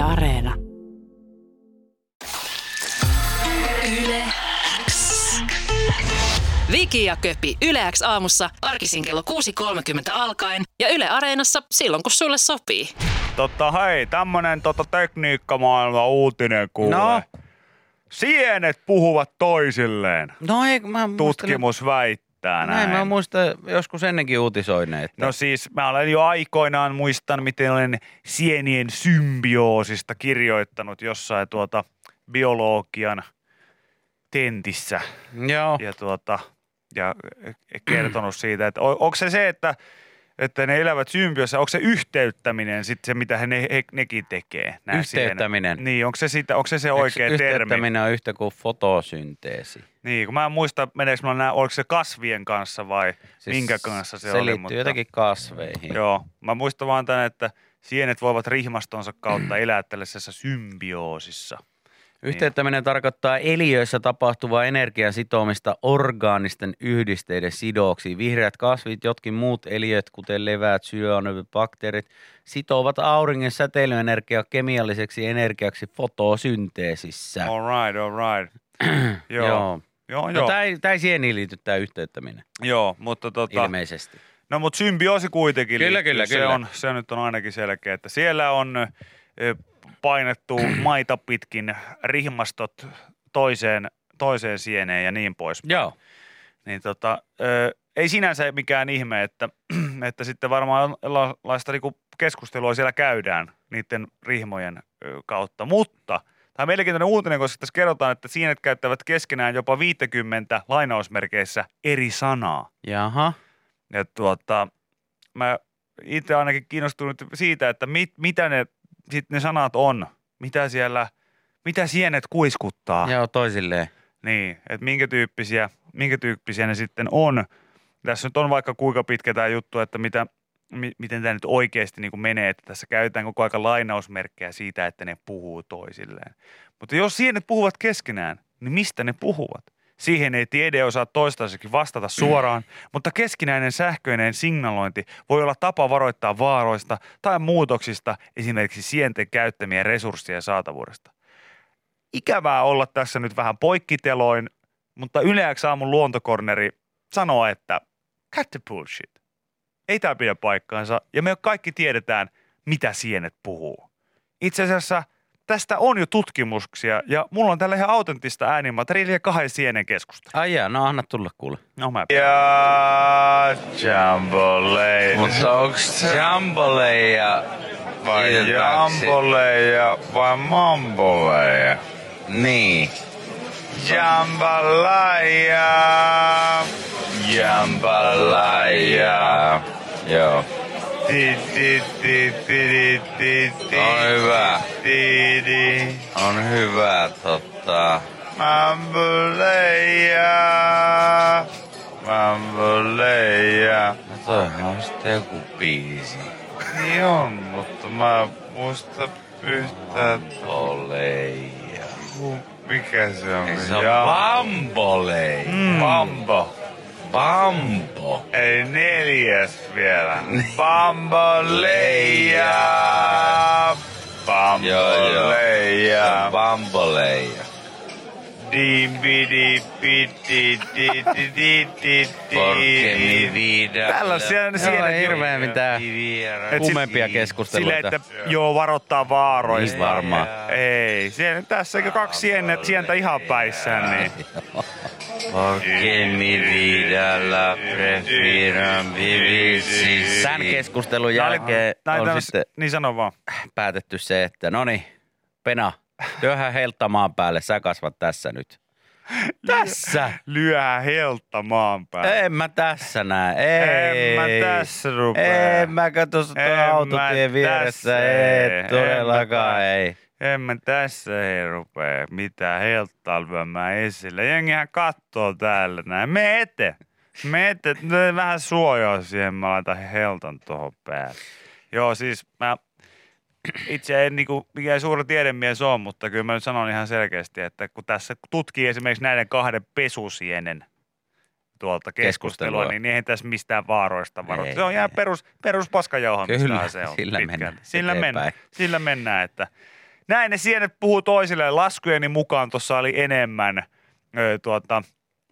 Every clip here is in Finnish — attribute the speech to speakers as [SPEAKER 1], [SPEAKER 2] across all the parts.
[SPEAKER 1] Yle Areena.
[SPEAKER 2] Yle X. Viki ja Köpi Yle X aamussa arkisin kello 6.30 alkaen ja Yle Areenassa silloin kun sulle sopii.
[SPEAKER 3] Totta hei, tämmönen tota tekniikkamaailma uutinen kuulee.
[SPEAKER 4] No.
[SPEAKER 3] Sienet puhuvat toisilleen.
[SPEAKER 4] No ei, mä
[SPEAKER 3] Tutkimus väittää näin.
[SPEAKER 4] Näin mä muistan joskus ennenkin uutisoineet. Että...
[SPEAKER 3] No siis mä olen jo aikoinaan muistan, miten olen sienien symbioosista kirjoittanut jossain tuota biologian tentissä
[SPEAKER 4] Joo.
[SPEAKER 3] ja, tuota, ja kertonut siitä, että on- onko se se, että, että ne elävät symbioossa, onko se yhteyttäminen sitten se, mitä he, ne, he, nekin tekee?
[SPEAKER 4] Yhteyttäminen.
[SPEAKER 3] sienet? Niin, onko se, sitä, onko se se
[SPEAKER 4] Eikö
[SPEAKER 3] oikea termi?
[SPEAKER 4] Yhteyttäminen on yhtä kuin fotosynteesi.
[SPEAKER 3] Niin, kun mä en muista, meneekö mulla nää, oliko se kasvien kanssa vai siis minkä kanssa se,
[SPEAKER 4] se
[SPEAKER 3] oli.
[SPEAKER 4] liittyy jotenkin kasveihin.
[SPEAKER 3] Joo, mä muistan vaan tänne, että sienet voivat rihmastonsa kautta elää tällaisessa symbioosissa.
[SPEAKER 4] Yhteyttäminen tarkoittaa eliöissä tapahtuvaa energian sitomista orgaanisten yhdisteiden sidoksiin. Vihreät kasvit, jotkin muut eliöt, kuten leväät, syönyvät, bakteerit, sitovat auringon säteilyenergiaa kemialliseksi energiaksi fotosynteesissä.
[SPEAKER 3] All right, all right. joo, joo,
[SPEAKER 4] Joo. No,
[SPEAKER 3] joo,
[SPEAKER 4] tämä ei, tää ei sieniin liity tämä yhteyttäminen,
[SPEAKER 3] joo mutta tota,
[SPEAKER 4] ilmeisesti.
[SPEAKER 3] no mutta symbioosi kuitenkin
[SPEAKER 4] Kyllä, kyllä,
[SPEAKER 3] se
[SPEAKER 4] kyllä.
[SPEAKER 3] On, se nyt on ainakin selkeä, että siellä on painettu maita pitkin rihmastot toiseen, toiseen sieneen ja niin pois.
[SPEAKER 4] Joo.
[SPEAKER 3] Niin tota, ö, ei sinänsä mikään ihme, että, että sitten varmaan laista niinku keskustelua siellä käydään niiden rihmojen kautta. Mutta tämä on mielenkiintoinen uutinen, koska tässä kerrotaan, että sienet käyttävät keskenään jopa 50 lainausmerkeissä eri sanaa.
[SPEAKER 4] Jaha.
[SPEAKER 3] Ja tuota, mä itse ainakin kiinnostunut siitä, että mit, mitä ne, sit ne sanat on, mitä siellä, mitä sienet kuiskuttaa.
[SPEAKER 4] Joo, toisilleen.
[SPEAKER 3] Niin, että minkä tyyppisiä, minkä tyyppisiä ne sitten on. Tässä nyt on vaikka kuinka pitkä tämä juttu, että mitä, mi, miten tämä nyt oikeasti niin kuin menee, että tässä käytetään koko aika lainausmerkkejä siitä, että ne puhuu toisilleen. Mutta jos sienet puhuvat keskenään, niin mistä ne puhuvat? Siihen ei tiede osaa toistaiseksi vastata suoraan, mutta keskinäinen sähköinen signalointi voi olla tapa varoittaa vaaroista tai muutoksista esimerkiksi sienten käyttämien resurssien saatavuudesta ikävää olla tässä nyt vähän poikkiteloin, mutta yleensä aamun luontokorneri sanoo, että cut the bullshit. Ei tämä pidä paikkaansa ja me kaikki tiedetään, mitä sienet puhuu. Itse asiassa tästä on jo tutkimuksia ja mulla on tällä ihan autenttista äänimateriaalia kahden sienen keskusta.
[SPEAKER 4] Ai jaa, no anna tulla kuule.
[SPEAKER 3] No mä... Ja jambolei.
[SPEAKER 4] Mutta onks jamboleja
[SPEAKER 3] Vai jamboleja vai mamboleja?
[SPEAKER 4] Niin.
[SPEAKER 3] Jambalaya.
[SPEAKER 4] Jambalaya. Joo. On hyvä. On hyvä totta.
[SPEAKER 3] Mamboleja. Mamboleja.
[SPEAKER 4] No toihan on sitten joku biisi.
[SPEAKER 3] Niin on, mutta mä muista yhtään,
[SPEAKER 4] Boleja.
[SPEAKER 3] mikä se on.
[SPEAKER 4] Ei se on
[SPEAKER 3] Ja-
[SPEAKER 4] bamboleja.
[SPEAKER 3] Mm. Bambo.
[SPEAKER 4] Bambo.
[SPEAKER 3] Ei neljäs vielä. Bamboleja.
[SPEAKER 4] Joo, joo.
[SPEAKER 3] Bamboleja.
[SPEAKER 4] Bamboleja.
[SPEAKER 3] Dimbi, di, di, di, di, di, di,
[SPEAKER 4] Porque mi
[SPEAKER 3] di.
[SPEAKER 4] vida.
[SPEAKER 3] Tällaisia
[SPEAKER 4] Joo,
[SPEAKER 3] siellä
[SPEAKER 4] ei hirveä mitään kuumempia keskusteluita.
[SPEAKER 3] Sille, että joo, varoittaa vaaroista.
[SPEAKER 4] Niin varmaan.
[SPEAKER 3] Ei, siellä, tässä on kaksi sientä, sientä ihan päissään, niin.
[SPEAKER 4] Porque mi vida la prefiero vivir sin Tämän keskustelun jälkeen on
[SPEAKER 3] tämmös-
[SPEAKER 4] sitten
[SPEAKER 3] Niin sano vaan.
[SPEAKER 4] päätetty se, että no niin, Pena, työhän heltta maan päälle, sä kasvat tässä nyt. Tässä!
[SPEAKER 3] Lyöhän heltta maan päälle.
[SPEAKER 4] En mä tässä näe. Ei.
[SPEAKER 3] En mä tässä rupea.
[SPEAKER 4] En mä katso
[SPEAKER 3] mä
[SPEAKER 4] autotien vieressä.
[SPEAKER 3] tässä,
[SPEAKER 4] Ei,
[SPEAKER 3] en
[SPEAKER 4] todellakaan ei.
[SPEAKER 3] En mä tässä ei rupea mitään helttaa lyömään esille. Jengihän kattoo täällä näin. Me ete. Me ete. Me vähän suojaa siihen. Mä laitan heltan tuohon päälle. Joo, siis mä itse en niinku mikään suuri tiedemies on, mutta kyllä mä nyt sanon ihan selkeästi, että kun tässä tutkii esimerkiksi näiden kahden pesusienen tuolta keskustelua,
[SPEAKER 4] Keskustelua.
[SPEAKER 3] niin eihän tässä mistään vaaroista varoita.
[SPEAKER 4] Ei,
[SPEAKER 3] Se on ihan perus, perus paskajauhamista se on.
[SPEAKER 4] sillä
[SPEAKER 3] pitkälti.
[SPEAKER 4] mennään
[SPEAKER 3] Sillä, mennään, sillä mennään, että näin ne sienet puhuu toisilleen. Laskujeni mukaan tuossa oli enemmän ö, tuota,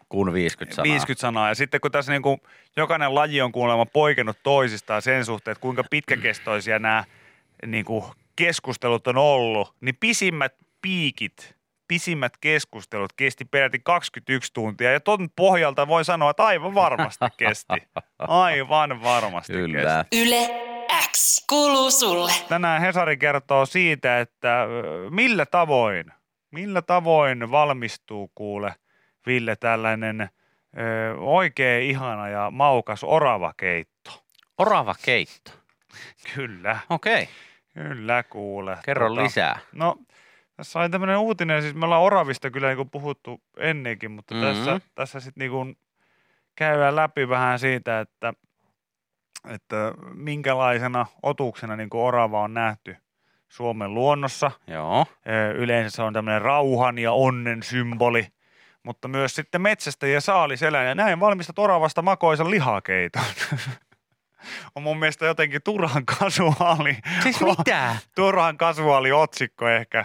[SPEAKER 4] Kun 50 sanaa.
[SPEAKER 3] 50 sanaa. Ja sitten kun tässä niin kuin jokainen laji on kuulemma poikennut toisistaan sen suhteen, että kuinka pitkäkestoisia nämä niin kuin keskustelut on ollut, niin pisimmät piikit, pisimmät keskustelut kesti peräti 21 tuntia. Ja ton pohjalta voi sanoa, että aivan varmasti kesti. Aivan varmasti kesti.
[SPEAKER 4] Kyllä.
[SPEAKER 2] Yle X kuuluu sulle.
[SPEAKER 3] Tänään Hesari kertoo siitä, että millä tavoin, millä tavoin valmistuu kuule Ville tällainen ö, oikein ihana ja maukas oravakeitto.
[SPEAKER 4] Orava keitto.
[SPEAKER 3] Kyllä,
[SPEAKER 4] Okei, okay.
[SPEAKER 3] kyllä kuule.
[SPEAKER 4] kerro
[SPEAKER 3] Tota,
[SPEAKER 4] lisää.
[SPEAKER 3] No, tässä oli tämmöinen uutinen, siis me ollaan oravista kyllä niin puhuttu ennenkin, mutta
[SPEAKER 4] Mhm.
[SPEAKER 3] tässä, tässä sitten niin käydään läpi vähän siitä, että, että minkälaisena otuksena niin orava on nähty Suomen luonnossa.
[SPEAKER 4] Joo.
[SPEAKER 3] Yleensä se on tämmöinen rauhan ja onnen symboli, mutta myös sitten metsästä ja saaliselän. Ja näin valmistat oravasta makoisan lihakeiton. on mun mielestä jotenkin turhan kasuaali.
[SPEAKER 4] Siis mitä?
[SPEAKER 3] turhan kasuaali otsikko ehkä.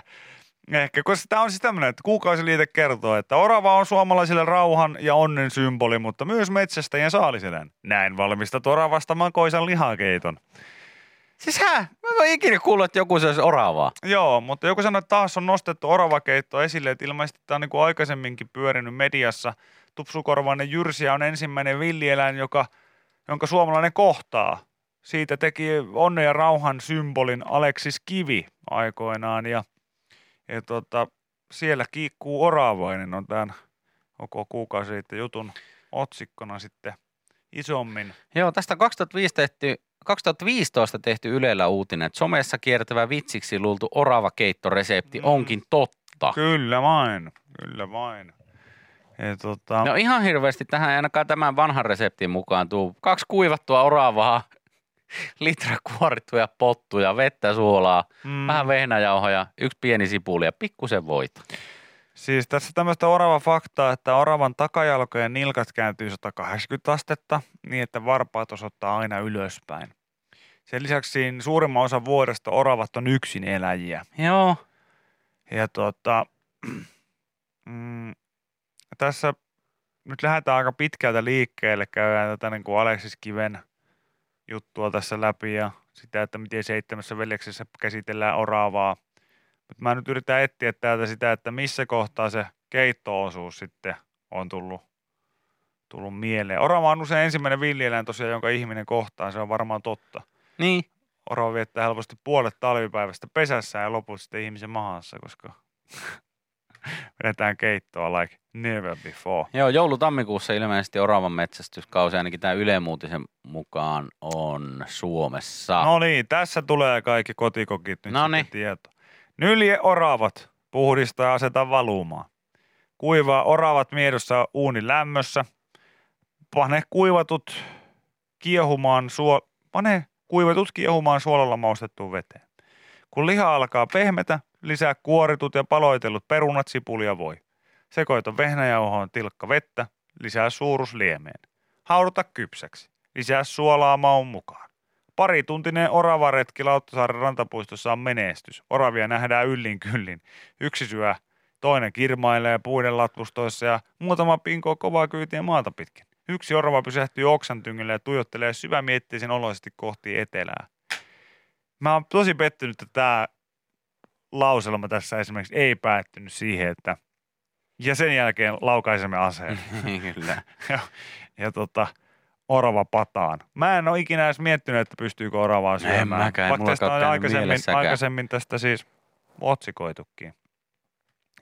[SPEAKER 3] Ehkä, koska tämä on siis tämmöinen, että kuukausiliite kertoo, että orava on suomalaisille rauhan ja onnen symboli, mutta myös metsästäjien saaliselän. Näin valmistat oravasta makoisan lihakeiton.
[SPEAKER 4] Siis hä? Mä en ole ikinä kuullut, että joku se olisi oravaa.
[SPEAKER 3] Joo, mutta joku sanoi, että taas on nostettu oravakeitto esille, että ilmeisesti tämä on niin kuin aikaisemminkin pyörinyt mediassa. Tupsukorvainen jyrsiä on ensimmäinen villieläin, joka, jonka suomalainen kohtaa. Siitä teki onnen ja rauhan symbolin Aleksis Kivi aikoinaan ja, ja tota, siellä kiikkuu oravainen on tämän koko kuukausi sitten jutun otsikkona sitten isommin.
[SPEAKER 4] Joo, tästä 2005 tehty, 2015 tehty Ylellä uutinen, että somessa kiertävä vitsiksi luultu orava keittoresepti
[SPEAKER 3] Mm.
[SPEAKER 4] onkin totta.
[SPEAKER 3] Kyllä vain, kyllä vain. Ja tota,
[SPEAKER 4] No ihan hirveästi tähän ei ainakaan tämän vanhan reseptin mukaan tuu. Kaksi kuivattua oravaa, litra kuorittuja pottuja, vettä, suolaa,
[SPEAKER 3] mm.
[SPEAKER 4] vähän vehnäjauhoja, yksi pieni sipuli ja pikkusen voita.
[SPEAKER 3] Siis tässä tämmöistä orava faktaa, että oravan takajalkojen nilkat kääntyy 180 astetta niin, että varpaat osoittaa aina ylöspäin. Sen lisäksi suurimman osan vuodesta oravat on yksin eläjiä.
[SPEAKER 4] Joo,
[SPEAKER 3] Ja tota, mm, tässä nyt lähdetään aika pitkältä liikkeelle, käydään tätä niin kuin Aleksis Kiven juttua tässä läpi ja sitä, että miten seitsemässä veljeksessä käsitellään oravaa. Mutta mä nyt yritän etsiä täältä sitä, että missä kohtaa se keittoosuus sitten on tullut, tullut mieleen. Orava on usein ensimmäinen villieläin tosiaan, jonka ihminen kohtaa, se on varmaan totta.
[SPEAKER 4] niin.
[SPEAKER 3] Orava viettää helposti puolet talvipäivästä pesässä ja loput sitten ihmisen mahassa, koska vedetään keittoa like never before.
[SPEAKER 4] Joo, joulu-tammikuussa ilmeisesti oravan metsästyskausi ainakin tämä Yle Muutisen mukaan on Suomessa.
[SPEAKER 3] No niin, tässä tulee kaikki kotikokit nyt
[SPEAKER 4] Noniin.
[SPEAKER 3] sitten tieto. Nylje oravat, puhdista ja aseta valumaan. Kuivaa oravat miedossa uunin lämmössä. Pane kuivatut kiehumaan suo... Pane kuivatut kiehumaan suolalla maustettuun veteen. Kun liha alkaa pehmetä, lisää kuoritut ja paloitellut perunat, sipuli ja voi. Sekoita vehnäjauhoon tilkka vettä, lisää suurus liemeen. Hauduta kypsäksi. Lisää suolaa maun mukaan. Parituntinen oravaretki Lauttasaaren rantapuistossa on menestys. Oravia nähdään yllin kyllin. Yksi syö, toinen kirmailee puiden latvustoissa ja muutama pinkoo kovaa kyytiä maata pitkin. Yksi orava pysähtyy oksan tyngille ja tuijottelee syvämietteisen oloisesti kohti etelää. Mä oon tosi pettynyt, että tämä lauselma tässä esimerkiksi ei päättynyt siihen, että ja sen jälkeen laukaisemme aseen.
[SPEAKER 4] Kyllä.
[SPEAKER 3] ja, ja tota, orava pataan. Mä en ole ikinä edes miettinyt, että pystyykö oravaa syömään.
[SPEAKER 4] mäkään,
[SPEAKER 3] Vaikka
[SPEAKER 4] mulla
[SPEAKER 3] tästä on aikaisemmin, aikaisemmin tästä siis otsikoitukin.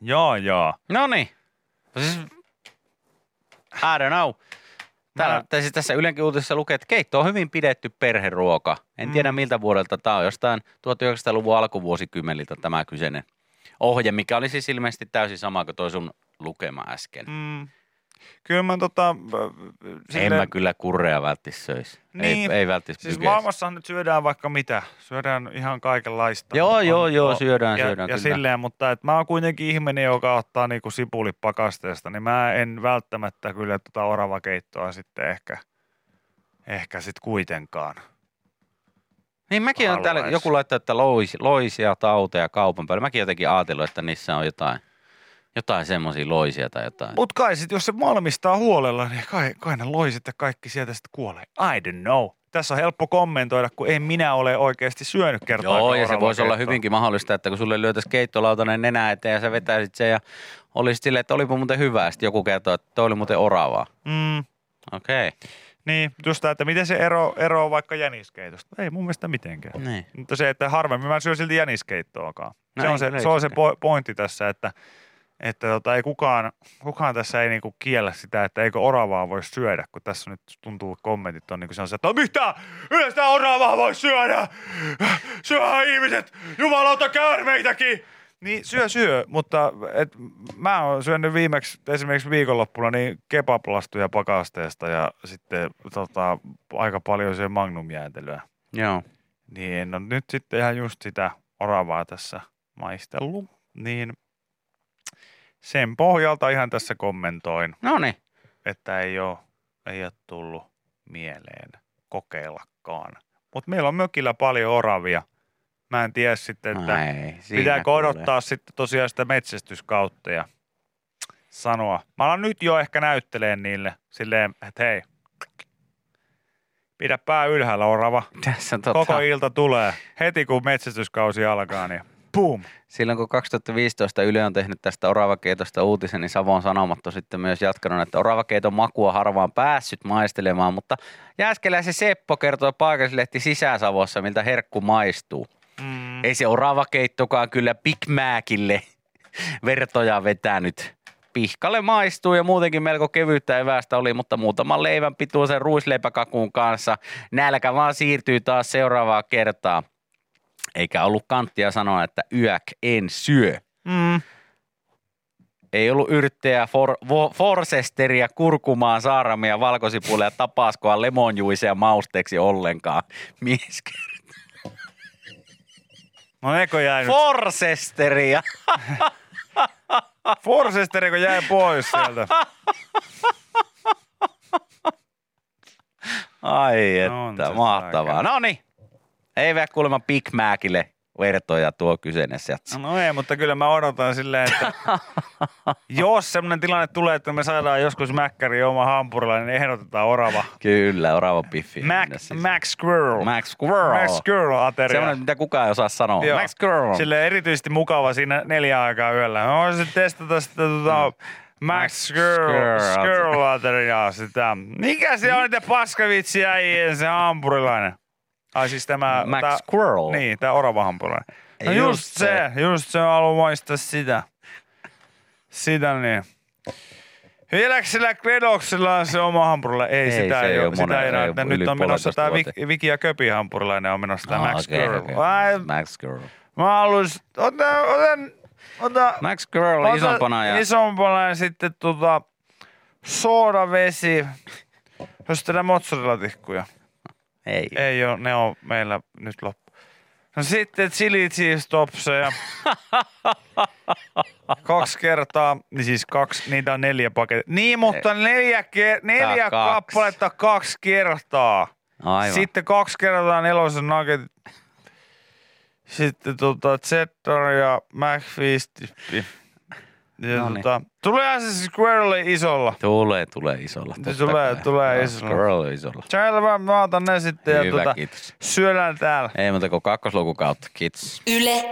[SPEAKER 3] Jaa, jaa.
[SPEAKER 4] No niin. Siis, I don't know. Täällä,
[SPEAKER 3] Mä-
[SPEAKER 4] tai siis tässä Ylenkin uutisessa lukee, että keitto on hyvin pidetty perheruoka. En
[SPEAKER 3] Mm.
[SPEAKER 4] tiedä miltä vuodelta tämä on. Jostain 1900-luvun alkuvuosikymmeniltä tämä kyseinen ohje, mikä oli siis ilmeisesti täysin sama kuin toi sun lukema äsken.
[SPEAKER 3] Mm. Kyllä mä tota...
[SPEAKER 4] Sille... En mä kyllä kurrea välttis söis.
[SPEAKER 3] Niin.
[SPEAKER 4] Ei, ei välttis
[SPEAKER 3] Siis
[SPEAKER 4] pykeis.
[SPEAKER 3] maailmassahan nyt syödään vaikka mitä. Syödään ihan kaikenlaista.
[SPEAKER 4] Joo,
[SPEAKER 3] On-
[SPEAKER 4] joo, joo, syödään,
[SPEAKER 3] ja,
[SPEAKER 4] syödään
[SPEAKER 3] Ja
[SPEAKER 4] kyllä.
[SPEAKER 3] silleen, mutta et mä oon kuitenkin ihminen, joka ottaa niinku sipulit pakasteesta, niin mä en välttämättä kyllä tota oravakeittoa sitten ehkä, ehkä sit kuitenkaan.
[SPEAKER 4] Niin mäkin on täällä, joku laittaa, että lois, loisia tauteja kaupan päällä. Mäkin jotenkin ajatellut, että niissä on jotain, jotain semmoisia loisia tai jotain.
[SPEAKER 3] Mutta kai sit, jos se valmistaa huolella, niin kai, kai ne loiset ja kaikki sieltä sitten kuolee. I don't know. Tässä on helppo kommentoida, kun en minä ole oikeasti syönyt kertaa.
[SPEAKER 4] Joo, ja se voisi olla hyvinkin mahdollista, että kun sulle lyötäisi keittolautainen nenä eteen ja sä vetäisit sen ja olisit silleen, että olipa muuten hyvä. Sitten joku kertoo, että toi oli muuten oravaa.
[SPEAKER 3] Mm,
[SPEAKER 4] Okei. Okay.
[SPEAKER 3] niin, just tämä, että miten se ero, ero vaikka jäniskeitosta. Ei mun mielestä mitenkään.
[SPEAKER 4] Niin.
[SPEAKER 3] Mutta se, että harvemmin mä syön silti jäniskeittoakaan.
[SPEAKER 4] No
[SPEAKER 3] se, on se, se on se pointti tässä, että, että tota, ei kukaan, kukaan tässä ei niinku kiellä sitä, että eikö oravaa voi syödä, kun tässä nyt tuntuu kommentit on niinku se on se, että "No mitä, yleistä oravaa voi syödä, syö ihmiset, jumalauta käärmeitäkin. Niin syö syö, mutta et, mä oon syönyt viimeksi esimerkiksi viikonloppuna niin kebaplastuja pakasteesta ja sitten tota, aika paljon syö magnumjääntelyä.
[SPEAKER 4] Joo.
[SPEAKER 3] Niin en ole nyt sitten ihan just sitä oravaa tässä maistellut. Niin sen pohjalta ihan tässä kommentoin,
[SPEAKER 4] No niin.
[SPEAKER 3] että ei ole, ei ole tullut mieleen kokeillakaan. Mutta meillä on mökillä paljon oravia. Mä en tiedä sitten, että
[SPEAKER 4] Ei, siinä
[SPEAKER 3] pitääkö
[SPEAKER 4] kuulee.
[SPEAKER 3] odottaa sitten tosiaan sitä metsästyskautta ja sanoa. Mä alan nyt jo ehkä näytteleen niille silleen, että hei, pidä pää ylhäällä orava.
[SPEAKER 4] Tässä on tota,
[SPEAKER 3] Koko ilta tulee. Heti kun metsästyskausi alkaa, niin boom.
[SPEAKER 4] Silloin kun 2015 Yle on tehnyt tästä oravakeitosta uutisen, niin Savon Sanomat on sitten myös jatkanut, että oravakeiton makua harvaan päässyt maistelemaan, mutta Jääskeläisen Seppo kertoi paikallislehti Sisä-Savossa, miltä herkku maistuu.
[SPEAKER 3] Mm.
[SPEAKER 4] Ei se oravakeittokaan kyllä Big Macille vertoja vetänyt. Pihkalle maistuu ja muutenkin melko kevyyttä evästä oli, mutta muutaman leivän pituisen ruisleipäkakun kanssa nälkä vaan siirtyy taas seuraavaa kertaa. Eikä ollut kanttia sanoa, että yök en syö.
[SPEAKER 3] Mm.
[SPEAKER 4] Ei ollut yrttejä, for, vo, forsesteria, kurkumaa, saaramia, valkosipulia, tapaskoa, lemonjuisia mausteeksi ollenkaan. Mies
[SPEAKER 3] No eikö jäi nyt?
[SPEAKER 4] Forsesteria.
[SPEAKER 3] Forcesteri, kun jäi pois sieltä.
[SPEAKER 4] Ai
[SPEAKER 3] No
[SPEAKER 4] että,
[SPEAKER 3] se
[SPEAKER 4] mahtavaa. No niin, ei vielä kuulemma Big Macille vertoja tuo kyseinen sieltä.
[SPEAKER 3] No ei, mutta kyllä mä odotan silleen, että jos semmoinen tilanne tulee, että me saadaan joskus mäkkäri oma hampurilainen, niin ehdotetaan orava.
[SPEAKER 4] Kyllä, orava piffi.
[SPEAKER 3] Mac,
[SPEAKER 4] siis.
[SPEAKER 3] Mac Squirrel.
[SPEAKER 4] Max Squirrel.
[SPEAKER 3] Mac Squirrel ateria.
[SPEAKER 4] Semmoinen, mitä kukaan ei osaa sanoa.
[SPEAKER 3] Joo.
[SPEAKER 4] Max Squirrel.
[SPEAKER 3] Sille erityisesti mukava siinä neljä aikaa yöllä. Mä voisin testata sitä tota, Max Squirrel,
[SPEAKER 4] Squirrel.
[SPEAKER 3] Squirrel ateriaa sitä. Mikä se on niitä paskavitsi äijien se hampurilainen? Ai siis tämä...
[SPEAKER 4] Max
[SPEAKER 3] tää,
[SPEAKER 4] Squirrel.
[SPEAKER 3] Niin, tämä orava hampurilainen. No
[SPEAKER 4] Just
[SPEAKER 3] just, se, just se, mä haluan maistaa sitä. Sitä niin. Vieläkö sillä Kredoksilla on se oma hampurilainen? Ei,
[SPEAKER 4] Ei,
[SPEAKER 3] sitä
[SPEAKER 4] se
[SPEAKER 3] ei, ole.
[SPEAKER 4] ole
[SPEAKER 3] Sitä
[SPEAKER 4] monen-
[SPEAKER 3] ei enää.
[SPEAKER 4] ei
[SPEAKER 3] että
[SPEAKER 4] ole
[SPEAKER 3] Nyt on menossa tämä
[SPEAKER 4] vuoteen.
[SPEAKER 3] Viki ja Köpi hampurilainen on menossa tämä
[SPEAKER 4] Ah,
[SPEAKER 3] Max Squirrel.
[SPEAKER 4] okei.
[SPEAKER 3] Mä,
[SPEAKER 4] Max Squirrel.
[SPEAKER 3] mä halus, ota, otan, ota,
[SPEAKER 4] Max Squirrel
[SPEAKER 3] ota
[SPEAKER 4] isompana ja
[SPEAKER 3] isompana ja sitten tota, soodavesi, jos tehdään mozzarella-tikkuja.
[SPEAKER 4] Ei.
[SPEAKER 3] Ei ole, ne on meillä nyt loppu. No sitten chili cheese topseja. kaksi kertaa, niin siis kaksi, niitä on neljä pakettia. Niin, mutta neljä, ke, neljä
[SPEAKER 4] kaksi.
[SPEAKER 3] kappaletta kaksi kertaa.
[SPEAKER 4] Aivan.
[SPEAKER 3] Sitten kaksi kertaa nelosen nugget. Sitten tota cheddar ja McFeast. Ja
[SPEAKER 4] Noniin.
[SPEAKER 3] tota, tuleehan se squirreli isolla.
[SPEAKER 4] Tulee, tulee isolla.
[SPEAKER 3] Se
[SPEAKER 4] totta
[SPEAKER 3] tulee-
[SPEAKER 4] kai.
[SPEAKER 3] tulee
[SPEAKER 4] Joo,
[SPEAKER 3] isolla.
[SPEAKER 4] Squirrel isolla.
[SPEAKER 3] Selvä, mä otan ne sitten ja
[SPEAKER 4] Hyvä,
[SPEAKER 3] tota,
[SPEAKER 4] kiitos.
[SPEAKER 3] syödään täällä.
[SPEAKER 4] Ei muuta kuin kakkosluku kautta. Kiitos.
[SPEAKER 2] Yle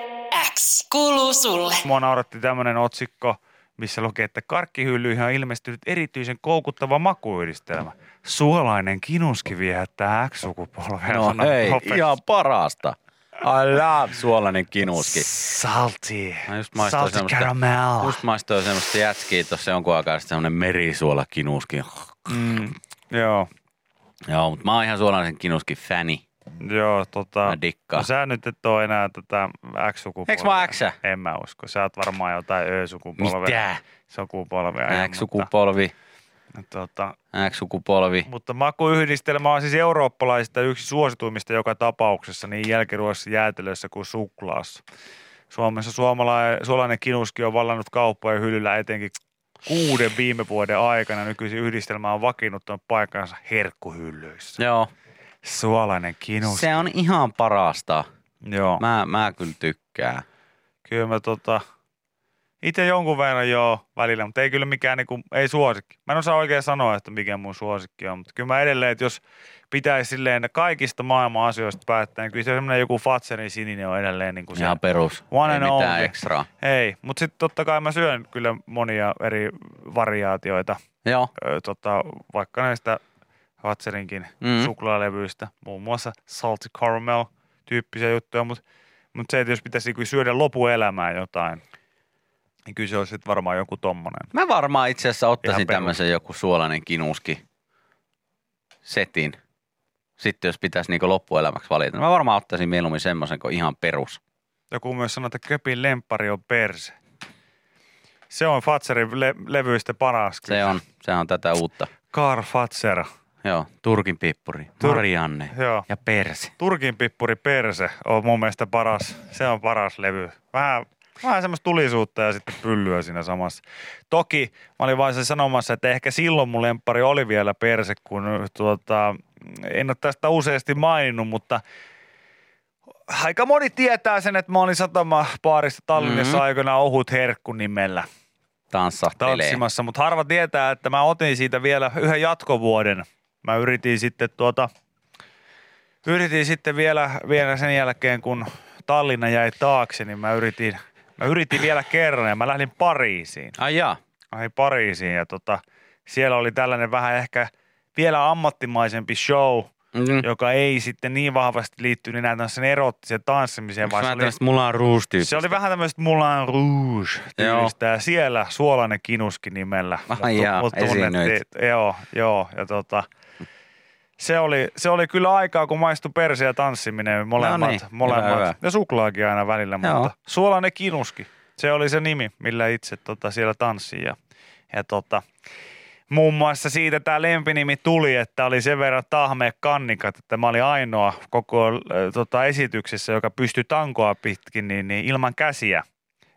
[SPEAKER 2] X kuuluu sulle.
[SPEAKER 3] Mua nauratti tämmönen otsikko, missä lukee, että karkkihyllyihin on ilmestynyt erityisen koukuttava makuyhdistelmä. Suolainen kinuski viehättää X-sukupolvea.
[SPEAKER 4] No hei, ihan parasta. I love suolainen kinuski.
[SPEAKER 3] Salty.
[SPEAKER 4] Mä just
[SPEAKER 3] Salty caramel.
[SPEAKER 4] Just maistoin semmoista jätskiä tuossa jonkun aikaa sitten semmonen merisuola kinuski.
[SPEAKER 3] Mm, joo,
[SPEAKER 4] Joo, mutta mä oon ihan suolaisen kinuski fäni.
[SPEAKER 3] joo, tota.
[SPEAKER 4] Mä dikkaan.
[SPEAKER 3] No sä nyt et oo enää tätä X-sukupolvea.
[SPEAKER 4] Eiks mä oon X?
[SPEAKER 3] En mä usko. Sä oot varmaan jotain Ö-sukupolvea.
[SPEAKER 4] Mitä?
[SPEAKER 3] Sukupolvea.
[SPEAKER 4] X-sukupolvi.
[SPEAKER 3] Mutta, tota,
[SPEAKER 4] X-sukupolvi.
[SPEAKER 3] Mutta makuyhdistelmä on siis eurooppalaisista yksi suosituimmista joka tapauksessa niin jälkiruoassa jäätelössä kuin suklaassa. Suomessa suomalainen, suolainen kinuski on vallannut kauppojen hyllyllä etenkin kuuden viime vuoden aikana. Nykyisin yhdistelmä on vakiinnuttanut paikkansa herkkuhyllyissä.
[SPEAKER 4] Joo.
[SPEAKER 3] Suolainen kinus.
[SPEAKER 4] Se on ihan parasta.
[SPEAKER 3] Joo.
[SPEAKER 4] Mä, mä kyllä tykkään.
[SPEAKER 3] Kyllä mä tota, itse jonkun verran joo välillä, mutta ei kyllä mikään niinku, ei suosikki. Mä en osaa oikein sanoa, että mikä mun suosikki on, mutta kyllä mä edelleen, että jos pitäisi silleen kaikista maailman asioista päättää, niin kyllä se semmoinen joku Fatserin sininen on edelleen niin kuin se.
[SPEAKER 4] Ihan perus.
[SPEAKER 3] One
[SPEAKER 4] Ei
[SPEAKER 3] and
[SPEAKER 4] mitään
[SPEAKER 3] only.
[SPEAKER 4] ekstraa.
[SPEAKER 3] Ei, mutta sitten totta kai mä syön kyllä monia eri variaatioita,
[SPEAKER 4] Joo.
[SPEAKER 3] ö, tota, vaikka näistä Fatserinkin
[SPEAKER 4] Mm.
[SPEAKER 3] mm. suklaalevyistä, muun muassa salty caramel tyyppisiä juttuja, mutta mut se, että jos pitäisi niinku syödä lopuelämään jotain, niin kyllä se olisi sit varmaan joku tommonen.
[SPEAKER 4] Mä varmaan itse asiassa ottaisin tämmöisen joku suolainen kinuski setin. Sitten jos pitäisi niinku loppuelämäksi valita. niin Mä varmaan ottaisin mieluummin semmoisen kuin ihan perus.
[SPEAKER 3] Joku myös sanoo, että köpin lempari on perse. Se on Fatserin le- levyistä paras.
[SPEAKER 4] Se
[SPEAKER 3] kyllä.
[SPEAKER 4] on, se on tätä uutta.
[SPEAKER 3] Karl Fatser.
[SPEAKER 4] Joo, Turkin pippuri,
[SPEAKER 3] Tur-
[SPEAKER 4] Marianne
[SPEAKER 3] Joo.
[SPEAKER 4] ja Perse.
[SPEAKER 3] Turkin pippuri Perse on mun mielestä paras. Se on paras levy. Vähän, vähän semmoista tulisuutta ja sitten pyllyä siinä samassa. Toki mä olin vain sanomassa, että ehkä silloin mun lemppari oli vielä Perse, kun tuota, en ole tästä useasti maininnut, mutta aika moni tietää sen, että mä olin satamapaarissa Tallinnassa
[SPEAKER 4] Mhm.
[SPEAKER 3] mm-hmm. aikoinaan ohut herkku nimellä
[SPEAKER 4] Tanssahtelee.
[SPEAKER 3] tanssimassa, mutta harva tietää, että mä otin siitä vielä yhden jatkovuoden. Mä yritin sitten tuota, yritin sitten vielä, vielä sen jälkeen, kun Tallinna jäi taakse, niin mä yritin, mä yritin vielä kerran ja mä lähdin Pariisiin.
[SPEAKER 4] Ai jaa.
[SPEAKER 3] Lähdin Pariisiin ja tota, siellä oli tällainen vähän ehkä vielä ammattimaisempi show,
[SPEAKER 4] Mm.
[SPEAKER 3] joka ei sitten niin vahvasti liittynyt enää sen erottiseen tanssimiseen, vaan se
[SPEAKER 4] vähän
[SPEAKER 3] oli,
[SPEAKER 4] Mulan Rouge
[SPEAKER 3] se oli vähän tämmöistä Moulin Rouge tyylistä ja siellä suolainen kinuski nimellä.
[SPEAKER 4] Ai jaa.
[SPEAKER 3] Joo, joo. Ja tota, se oli, se oli kyllä aikaa, kun maistui perse ja tanssiminen molemmat.
[SPEAKER 4] No niin,
[SPEAKER 3] molemmat.
[SPEAKER 4] hyvä, hyvä.
[SPEAKER 3] Ja suklaakin aina välillä,
[SPEAKER 4] Joo.
[SPEAKER 3] mutta suolainen kinuski. Se oli se nimi, millä itse tota, siellä tanssin. Ja, ja tota, muun muassa siitä tämä lempinimi tuli, että oli sen verran tahmeet kannikat, että mä olin ainoa koko äh, tota, esityksessä, joka pystyi tankoa pitkin niin, niin ilman käsiä,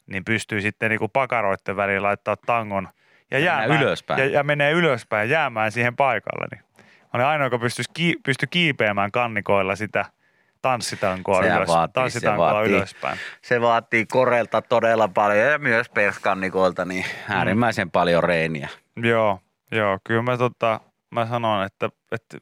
[SPEAKER 3] niin pystyy sitten niinku pakaroitten väliin laittaa tangon ja, jäämään,
[SPEAKER 4] ylöspäin.
[SPEAKER 3] Ja, ja menee ylöspäin jäämään siihen paikalle. Niin. Mä olin ainoa, joka pystyi, ki, pystyi kiipeämään kannikoilla sitä tanssitankoa, ylös,
[SPEAKER 4] vaatii, se
[SPEAKER 3] tanssitankoa
[SPEAKER 4] vaatii.
[SPEAKER 3] ylöspäin.
[SPEAKER 4] Se vaatii korelta todella paljon ja myös perskannikoilta niin äärimmäisen paljon reeniä.
[SPEAKER 3] Joo, joo, kyllä mä, tota, mä sanon, että, että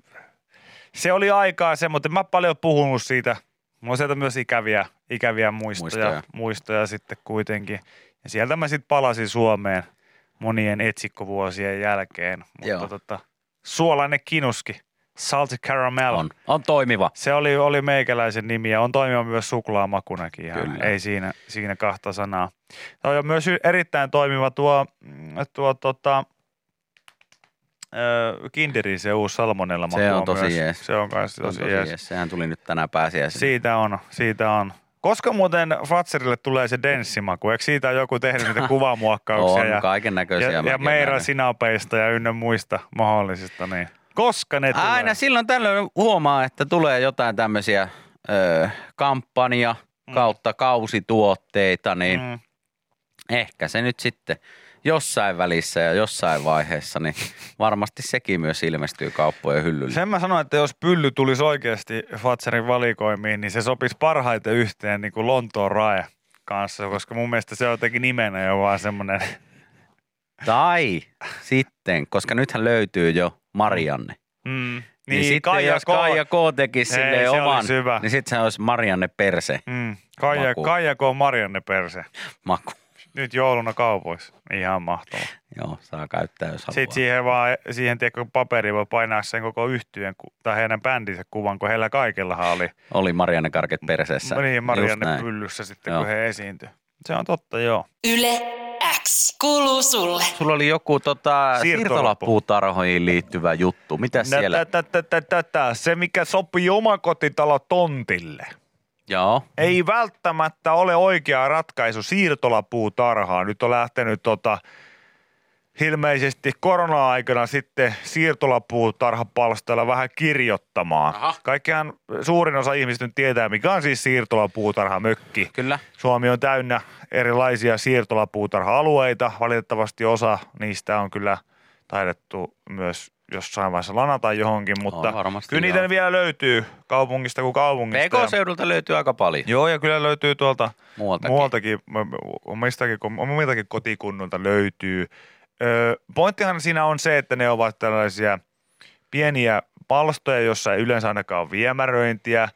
[SPEAKER 3] se oli aikaa se, mutta mä paljon puhunut siitä. Mulla on sieltä myös ikäviä, ikäviä muistoja,
[SPEAKER 4] Muistoja.
[SPEAKER 3] muistoja. muistoja sitten kuitenkin. Ja sieltä mä sitten palasin Suomeen monien etsikkovuosien jälkeen. Mutta
[SPEAKER 4] Joo.
[SPEAKER 3] tota, suolainen kinuski, salty caramel.
[SPEAKER 4] On, on toimiva.
[SPEAKER 3] Se oli, oli meikäläisen nimi ja on toimiva myös suklaamakunakin. Ihan.
[SPEAKER 4] Kyllä.
[SPEAKER 3] Ei siinä, siinä kahta sanaa. Toi on myös erittäin toimiva tuo, mm, tuo tota, Kinderin se uusi salmonella
[SPEAKER 4] Se on tosi
[SPEAKER 3] myös.
[SPEAKER 4] jees.
[SPEAKER 3] Se on myös
[SPEAKER 4] Se on
[SPEAKER 3] tosi,
[SPEAKER 4] tosi
[SPEAKER 3] jees.
[SPEAKER 4] jees. Sehän tuli nyt tänään pääsiäisenä.
[SPEAKER 3] Siitä on, siitä on. Koska muuten Fatserille tulee se denssimaku? Eikö siitä joku tehnyt niitä kuvamuokkauksia?
[SPEAKER 4] on
[SPEAKER 3] ja,
[SPEAKER 4] kaiken näköisiä.
[SPEAKER 3] ja, ja meira sinapeista ja ynnä muista mahdollisista. Niin. Koska ne tulee?
[SPEAKER 4] Aina silloin tällöin huomaa, että tulee jotain tämmöisiä ö, kampanja kautta kausituotteita, niin
[SPEAKER 3] Mm.
[SPEAKER 4] ehkä se nyt sitten jossain välissä ja jossain vaiheessa, niin varmasti sekin myös ilmestyy kauppojen hyllylle.
[SPEAKER 3] Sen mä sanoin, että jos pylly tulisi oikeasti Fatserin valikoimiin, niin se sopisi parhaiten yhteen niin kuin Lontoon Rae kanssa, koska mun mielestä se on jotenkin nimenä jo vaan semmoinen.
[SPEAKER 4] Tai sitten, koska nythän löytyy jo Marianne.
[SPEAKER 3] Mm,
[SPEAKER 4] Niin,
[SPEAKER 3] niin,
[SPEAKER 4] sitten
[SPEAKER 3] Kaija
[SPEAKER 4] jos. Kaija K tekisi
[SPEAKER 3] Ei,
[SPEAKER 4] silleen
[SPEAKER 3] se
[SPEAKER 4] oman, niin sitten se olisi Marianne Perse
[SPEAKER 3] Mm, Kaija. Kaija K. Marianne Perse.
[SPEAKER 4] maku.
[SPEAKER 3] Nyt jouluna kaupoissa. Ihan mahtava.
[SPEAKER 4] Joo, saa käyttää jos haluaa.
[SPEAKER 3] Sitten siihen vaan, siihen tiedätkö, paperiin voi painaa sen koko yhtyeen ku- tai heidän bändinsä kuvan, kun heillä kaikillahan oli
[SPEAKER 4] Oli Marianne Karket perseessä.
[SPEAKER 3] niin
[SPEAKER 4] Just
[SPEAKER 3] Marianne
[SPEAKER 4] näin.
[SPEAKER 3] pyllyssä sitten,
[SPEAKER 4] Joo.
[SPEAKER 3] kun he esiintyi. Se on totta, joo.
[SPEAKER 2] Yle X kuuluu sulle.
[SPEAKER 4] Sulla oli joku tota,
[SPEAKER 3] Siirtolappu.
[SPEAKER 4] siirtolappuutarhoihin liittyvä juttu. Mitä siellä?
[SPEAKER 3] Tä- tä- tä- tä- tä- Se, mikä sopii omakotitalo tontille.
[SPEAKER 4] Joo.
[SPEAKER 3] ei välttämättä ole oikea ratkaisu siirtolapuutarhaan. Nyt on lähtenyt tota, ilmeisesti korona-aikana sitten siirtolapuutarhapalstoilla vähän kirjoittamaan.
[SPEAKER 4] Aha.
[SPEAKER 3] Kaikkihan suurin osa ihmisistä nyt tietää, mikä on siis siirtolapuutarhamökki.
[SPEAKER 4] Kyllä.
[SPEAKER 3] Suomi on täynnä erilaisia siirtolapuutarha-alueita. Valitettavasti osa niistä on kyllä taidettu myös jossain vaiheessa lanata johonkin, mutta
[SPEAKER 4] varmasti,
[SPEAKER 3] kyllä niitä vielä löytyy kaupungista kuin kaupungista. ja-
[SPEAKER 4] PK-seudulta löytyy aika paljon
[SPEAKER 3] Joo, ja kyllä löytyy tuolta
[SPEAKER 4] muualtakin.
[SPEAKER 3] muualtakin, omistakin, omistakin kotikunnilta löytyy. Ö, pointtihan siinä on se, että ne ovat tällaisia pieniä palstoja, jossa ei yleensä ainakaan ole viemäröintiä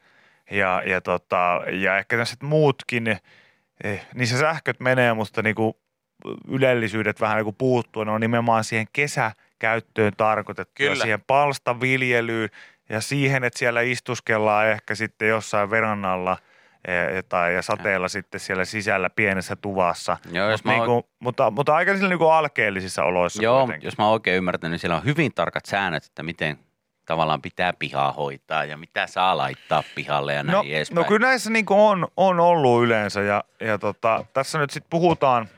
[SPEAKER 3] ja, ja, tota, ja ehkä tämmöiset muutkin, eh, niissä sähköt menee, mutta niinku ylellisyydet vähän niinku puuttuu. Ne on nimenomaan siihen kesäkäyttöön tarkoitettu ja
[SPEAKER 4] Kyllä.
[SPEAKER 3] siihen palstaviljelyyn ja siihen, että siellä istuskellaan ehkä sitten jossain verannalla eh, tai ja sateella sitten siellä sisällä pienessä tuvassa.
[SPEAKER 4] Joo, jos
[SPEAKER 3] Mut
[SPEAKER 4] mä oon-
[SPEAKER 3] niinku, mutta, mutta aika sillä niinku alkeellisissa oloissa
[SPEAKER 4] Joo,
[SPEAKER 3] kuitenkin.
[SPEAKER 4] jos mä oikein ymmärtänyt, niin siellä on hyvin tarkat säännöt, että miten tavallaan pitää pihaa hoitaa ja mitä saa laittaa pihalle ja näin
[SPEAKER 3] No,
[SPEAKER 4] edespäin.
[SPEAKER 3] no kyllä näissä niinku on, on ollut yleensä ja, ja tota, tässä nyt sitten puhutaan,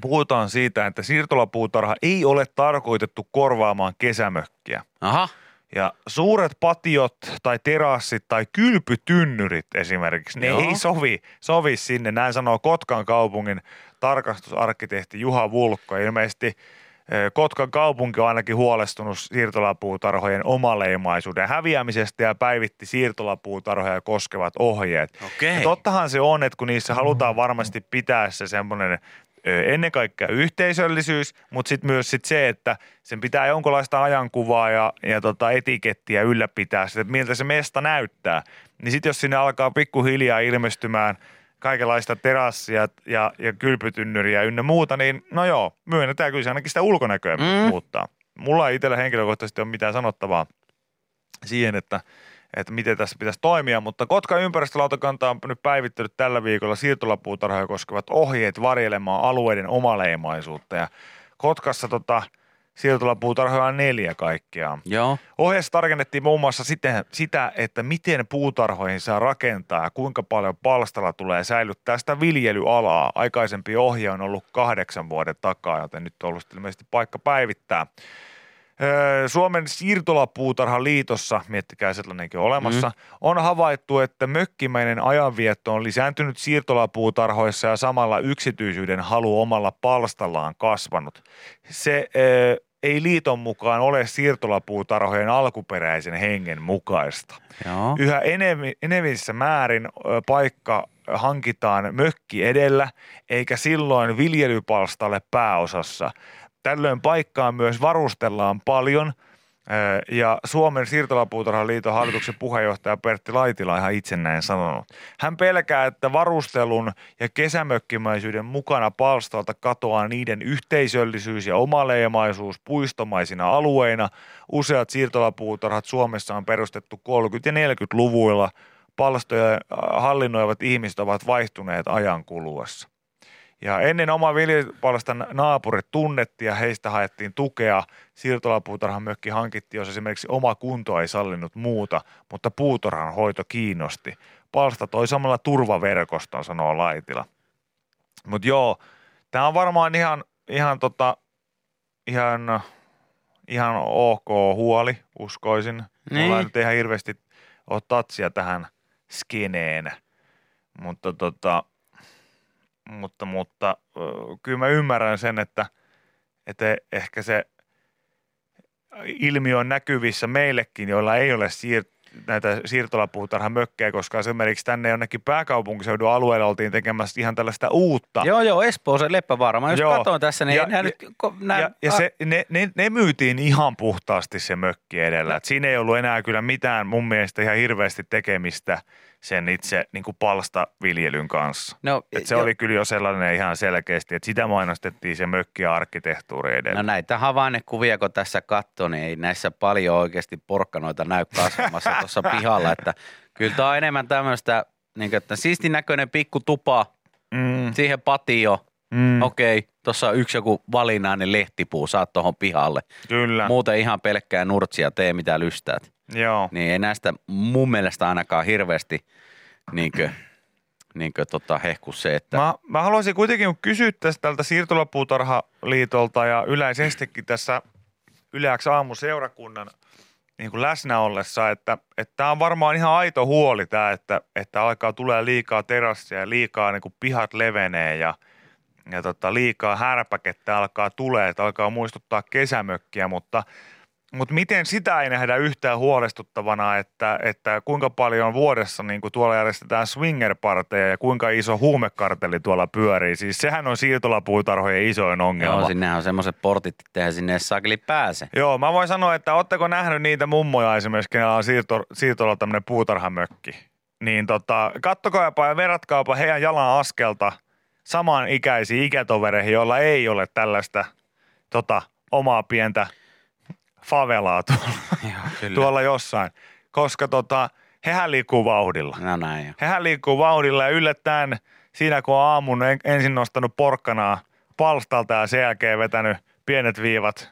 [SPEAKER 3] puhutaan siitä, että siirtolapuutarha ei ole tarkoitettu korvaamaan kesämökkiä.
[SPEAKER 4] Aha,
[SPEAKER 3] Ja suuret patiot tai terassit tai kylpytynnyrit esimerkiksi, ne
[SPEAKER 4] Joo.
[SPEAKER 3] ei sovi, sovi sinne. Näin sanoo Kotkan kaupungin tarkastusarkkitehti Juha Vulkko. Ilmeisesti eh, Kotkan kaupunki on ainakin huolestunut siirtolapuutarhojen omaleimaisuuden häviämisestä ja päivitti siirtolapuutarhoja koskevat ohjeet.
[SPEAKER 4] okei.
[SPEAKER 3] Ja tottahan se on, että kun niissä halutaan varmasti pitää se semmoinen ennen kaikkea yhteisöllisyys, mutta sitten myös sit se, että sen pitää jonkunlaista ajankuvaa ja, ja tota etikettiä ylläpitää sitä, että miltä se mesta näyttää. Niin sitten jos sinne alkaa pikkuhiljaa ilmestymään kaikenlaista terassia ja, ja kylpytynnyriä ynnä muuta, niin no joo, myönnetään kyllä se ainakin sitä ulkonäköä
[SPEAKER 4] mm.
[SPEAKER 3] muuttaa. Mulla ei itsellä henkilökohtaisesti ole mitään sanottavaa siihen, että, että miten tässä pitäisi toimia, mutta Kotkan ympäristölautokanta on nyt päivittänyt tällä viikolla siirtolapuutarhoja koskevat ohjeet varjelemaan alueiden omaleimaisuutta ja Kotkassa tota, siirtolapuutarhoja on neljä kaikkiaan.
[SPEAKER 4] Joo,
[SPEAKER 3] Ohjeessa tarkennettiin muun muassa sitä, sitä, että miten puutarhoihin saa rakentaa ja kuinka paljon palstalla tulee säilyttää sitä viljelyalaa. Aikaisempi ohje on ollut kahdeksan vuoden takaa, joten nyt on ollut ilmeisesti paikka päivittää. Suomen siirtolapuutarhan liitossa, miettikää sellainenkin on olemassa, mm. on havaittu, että mökkimäinen ajanvietto on lisääntynyt siirtolapuutarhoissa ja samalla yksityisyyden halu omalla palstallaan kasvanut. Se öö, ei liiton mukaan ole siirtolapuutarhojen alkuperäisen hengen mukaista.
[SPEAKER 4] joo.
[SPEAKER 3] Yhä enemmän, enemmissä määrin ö, paikka hankitaan mökki edellä, eikä silloin viljelypalstalle pääosassa. Tällöin paikkaa myös varustellaan paljon, ja Suomen siirtolapuutarhan liiton hallituksen puheenjohtaja Pertti Laitila ihan itse näin sanonut. Hän pelkää, että varustelun ja kesämökkimäisyyden mukana palstalta katoaa niiden yhteisöllisyys ja omaleimaisuus puistomaisina alueina. Useat siirtolapuutarhat Suomessa on perustettu 30- ja 40-luvuilla. Palstoja hallinnoivat ihmiset ovat vaihtuneet ajan kuluessa. Ja ennen oma viljelypalstan naapurit tunnettiin ja heistä haettiin tukea. Siirtolapuutarhan mökki hankittiin, jos esimerkiksi oma kunto ei sallinut muuta, mutta puutarhan hoito kiinnosti. Palsta toi samalla turvaverkoston, sanoo Laitila. Mutta joo, tämä on varmaan ihan, ihan, tota, ihan, ihan ok huoli, uskoisin. Niin. Mulla nyt ihan hirveästi ole tatsia tähän skeneen. Mutta tota, mutta, mutta kyllä mä ymmärrän sen, että, että ehkä se ilmiö on näkyvissä meillekin, joilla ei ole siir- näitä siirtolapuutarhan mökkejä, koska esimerkiksi tänne jonnekin pääkaupunkiseudun alueelle oltiin tekemässä ihan tällaista uutta.
[SPEAKER 4] Joo, joo, Espooseen Leppävaara. Mä jos
[SPEAKER 3] Joo.
[SPEAKER 4] katsoin tässä, niin
[SPEAKER 3] Ja-
[SPEAKER 4] nää nyt... Nää,
[SPEAKER 3] ja, ja se, ne, ne, ne, myytiin ihan puhtaasti se mökki edellä. Et siinä ei ollut enää kyllä mitään mun mielestä ihan hirveästi tekemistä sen itse niin kuin palstaviljelyn kanssa.
[SPEAKER 4] no,
[SPEAKER 3] Et se
[SPEAKER 4] joo.
[SPEAKER 3] oli kyllä jo sellainen ihan selkeästi, että sitä mainostettiin se mökki ja arkkitehtuuri edellä.
[SPEAKER 4] No näitä havainnekuvia, kun tässä katsoo, niin ei näissä paljon oikeasti porkkanoita näy kasvamassa tuossa pihalla. Että kyllä tämä on enemmän tämmöistä, niin että siistin näköinen pikku tupa,
[SPEAKER 3] Mm,
[SPEAKER 4] siihen patio.
[SPEAKER 3] mm,
[SPEAKER 4] Okei, tuossa on yksi joku valinnainen lehtipuu, saat tuohon pihalle.
[SPEAKER 3] kyllä,
[SPEAKER 4] Muuten ihan pelkkää nurtsia, tee mitä lystäät.
[SPEAKER 3] Joo.
[SPEAKER 4] Niin ei näistä mun mielestä ainakaan hirveästi niinkö, niinkö tota hehku se, että
[SPEAKER 3] Mä, mä haluaisin kuitenkin kysyä tästä tältä Siirtolapuutarhaliitolta ja yleisestikin tässä Yleäksi aamuseurakunnan niin kuin läsnä ollessa, että tämä on varmaan ihan aito huoli tämä, että, että alkaa tulee liikaa terassia ja liikaa niin kuin pihat levenee ja, ja tota, liikaa härpäkettä alkaa tulee, että alkaa muistuttaa kesämökkiä, mutta Mutta miten sitä ei nähdä yhtään huolestuttavana, että, että kuinka paljon vuodessa niin kuin tuolla järjestetään swingerparteja ja kuinka iso huumekartelli tuolla pyörii. Siis sehän on siirtolapuutarhojen isoin ongelma.
[SPEAKER 4] Joo, sinnehän on semmoiset portit, että sinne saakeli pääse.
[SPEAKER 3] Joo, mä voin sanoa, että ootteko nähnyt niitä mummoja esimerkiksi, kenellä on siirto, siirtolla tämmöinen puutarhamökki. Niin tota, kattokaapa ja verratkaapa heidän jalan askelta samaan ikäisiin ikätovereihin, joilla ei ole tällaista tota, omaa pientä favelaa tuolla,
[SPEAKER 4] Joo, kyllä.
[SPEAKER 3] tuolla jossain. Koska tota, hehän liikkuu vauhdilla.
[SPEAKER 4] No näin jo.
[SPEAKER 3] Hehän liikkuu vauhdilla ja yllättäen siinä, kun on aamun en- ensin nostanut porkkanaa palstalta ja sen jälkeen vetänyt pienet viivat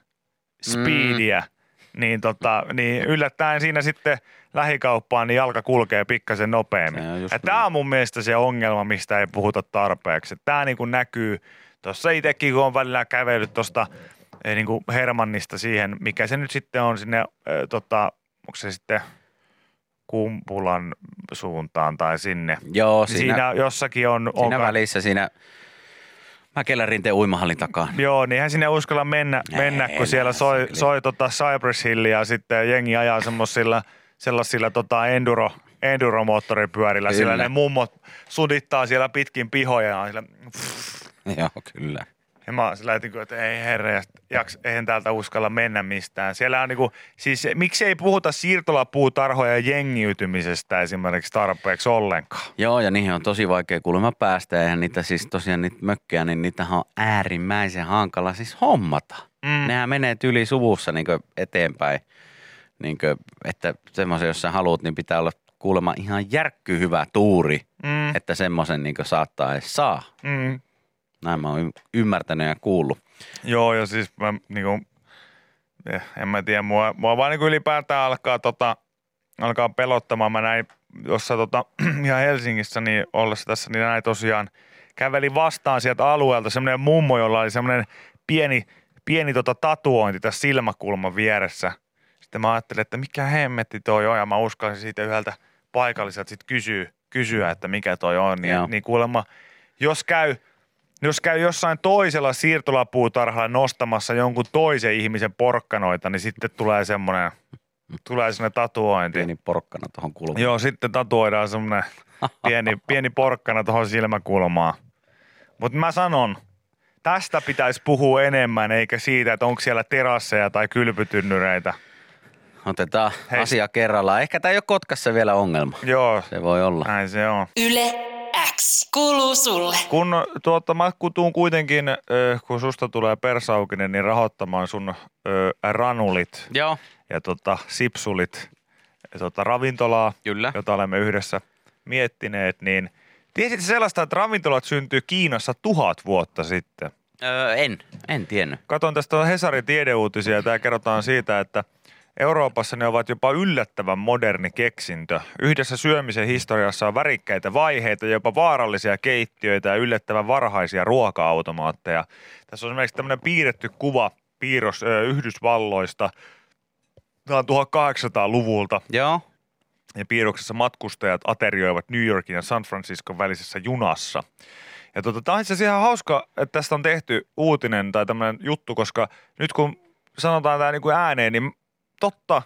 [SPEAKER 3] speediä, mm. niin, tota, niin yllättäen siinä sitten lähikauppaan niin jalka kulkee pikkasen nopeammin. Ja tämä on mun mielestä se ongelma, mistä ei puhuta tarpeeksi. Tämä niin näkyy tuossa itsekin, kun on välillä kävellyt tuosta niin kuin Hermannista siihen, mikä se nyt sitten on sinne, äh, tota, onko se sitten Kumpulan suuntaan tai sinne.
[SPEAKER 4] Joo,
[SPEAKER 3] Niin
[SPEAKER 4] siinä,
[SPEAKER 3] siinä, jossakin on...
[SPEAKER 4] siinä välissä, siinä Mäkelän rinteen uimahallin takaa.
[SPEAKER 3] Joo, niin eihän sinne uskalla mennä,
[SPEAKER 4] Ei,
[SPEAKER 3] mennä kun
[SPEAKER 4] ei
[SPEAKER 3] siellä soi, soi tota Cypress Hillia ja sitten jengi ajaa semmoisilla sellaisilla tota enduro, enduromoottoripyörillä.
[SPEAKER 4] Kyllä.
[SPEAKER 3] Siellä ne mummot sudittaa siellä pitkin pihoja ja on sillä,
[SPEAKER 4] Joo, kyllä.
[SPEAKER 3] Ja mä oon sillä, että niinku, että ei herra, ja jaks, eihän täältä uskalla mennä mistään. Siellä on niinku, siis miksi ei puhuta siirtolapuutarhoja jengiytymisestä esimerkiksi tarpeeksi ollenkaan?
[SPEAKER 4] Joo, ja niihin on tosi vaikea kuulemma päästä. Eihän niitä siis tosiaan niitä mökkejä, niin niitä on äärimmäisen hankala siis hommata.
[SPEAKER 3] Mm.
[SPEAKER 4] Nehän menee tyli suvussa niin eteenpäin. Niin kuin, että semmoisen, jos sä haluat, niin pitää olla kuulemma ihan järkky hyvä tuuri,
[SPEAKER 3] Mm,
[SPEAKER 4] että semmoisen niin saattaa edes saa.
[SPEAKER 3] mm.
[SPEAKER 4] Näin mä oon ymmärtänyt ja kuullut.
[SPEAKER 3] Joo, ja siis mä niinku, eh, en mä tiedä, mua, mua vaan niinku ylipäätään alkaa, tota, alkaa pelottamaan. Mä näin jossa tota, ihan Helsingissä niin ollessa tässä, niin näin tosiaan käveli vastaan sieltä alueelta semmoinen mummo, jolla oli semmoinen pieni, pieni tota tatuointi tässä silmäkulman vieressä. Sitten mä ajattelin, että mikä hemmetti toi on, ja mä uskalsin siitä yhdeltä paikalliselta sitten kysyä, kysyä, että mikä toi on. Niin, niin kuulemma, jos käy jos käy jossain toisella siirtolapuutarhalla nostamassa jonkun toisen ihmisen porkkanoita, niin sitten tulee semmoinen, tulee semmoinen tatuointi.
[SPEAKER 4] Pieni porkkana tuohon kulmaan.
[SPEAKER 3] Joo, sitten tatuoidaan semmoinen pieni, pieni porkkana tuohon silmäkulmaan. Mutta mä sanon, tästä pitäisi puhua enemmän, eikä siitä, että onko siellä terasseja tai kylpytynnyreitä.
[SPEAKER 4] Otetaan
[SPEAKER 3] Hei.
[SPEAKER 4] asia kerrallaan. Ehkä tämä ei ole Kotkassa vielä ongelma.
[SPEAKER 3] Joo,
[SPEAKER 4] Se voi olla.
[SPEAKER 3] näin se on.
[SPEAKER 2] Yle X kuuluu sulle.
[SPEAKER 3] Kun tuota, mä tuun kuitenkin, kun susta tulee persaukinen, niin rahoittamaan sun ranulit
[SPEAKER 4] Joo,
[SPEAKER 3] ja tota, sipsulit ja tota, ravintolaa,
[SPEAKER 4] kyllä.
[SPEAKER 3] jota olemme yhdessä miettineet, niin tiesitkö sellaista, että ravintolat syntyy Kiinassa tuhat vuotta sitten?
[SPEAKER 4] Öö, en, en tiennyt.
[SPEAKER 3] Katon tästä Hesarin tiedeuutisia ja tää kerrotaan siitä, että Euroopassa ne ovat jopa yllättävän moderni keksintö. Yhdessä syömisen historiassa on värikkäitä vaiheita, jopa vaarallisia keittiöitä ja yllättävän varhaisia ruoka-automaatteja. Tässä on esimerkiksi tämmöinen piirretty kuva, piirros ö, Yhdysvalloista. Tämä on 1800-luvulta
[SPEAKER 4] Joo,
[SPEAKER 3] ja piirroksessa matkustajat aterioivat New Yorkin ja San Franciscon välisessä junassa. Ja tota, tämä on itse asiassa ihan hauska, että tästä on tehty uutinen tai tämmöinen juttu, koska nyt kun sanotaan tämä niin ääneen, niin totta,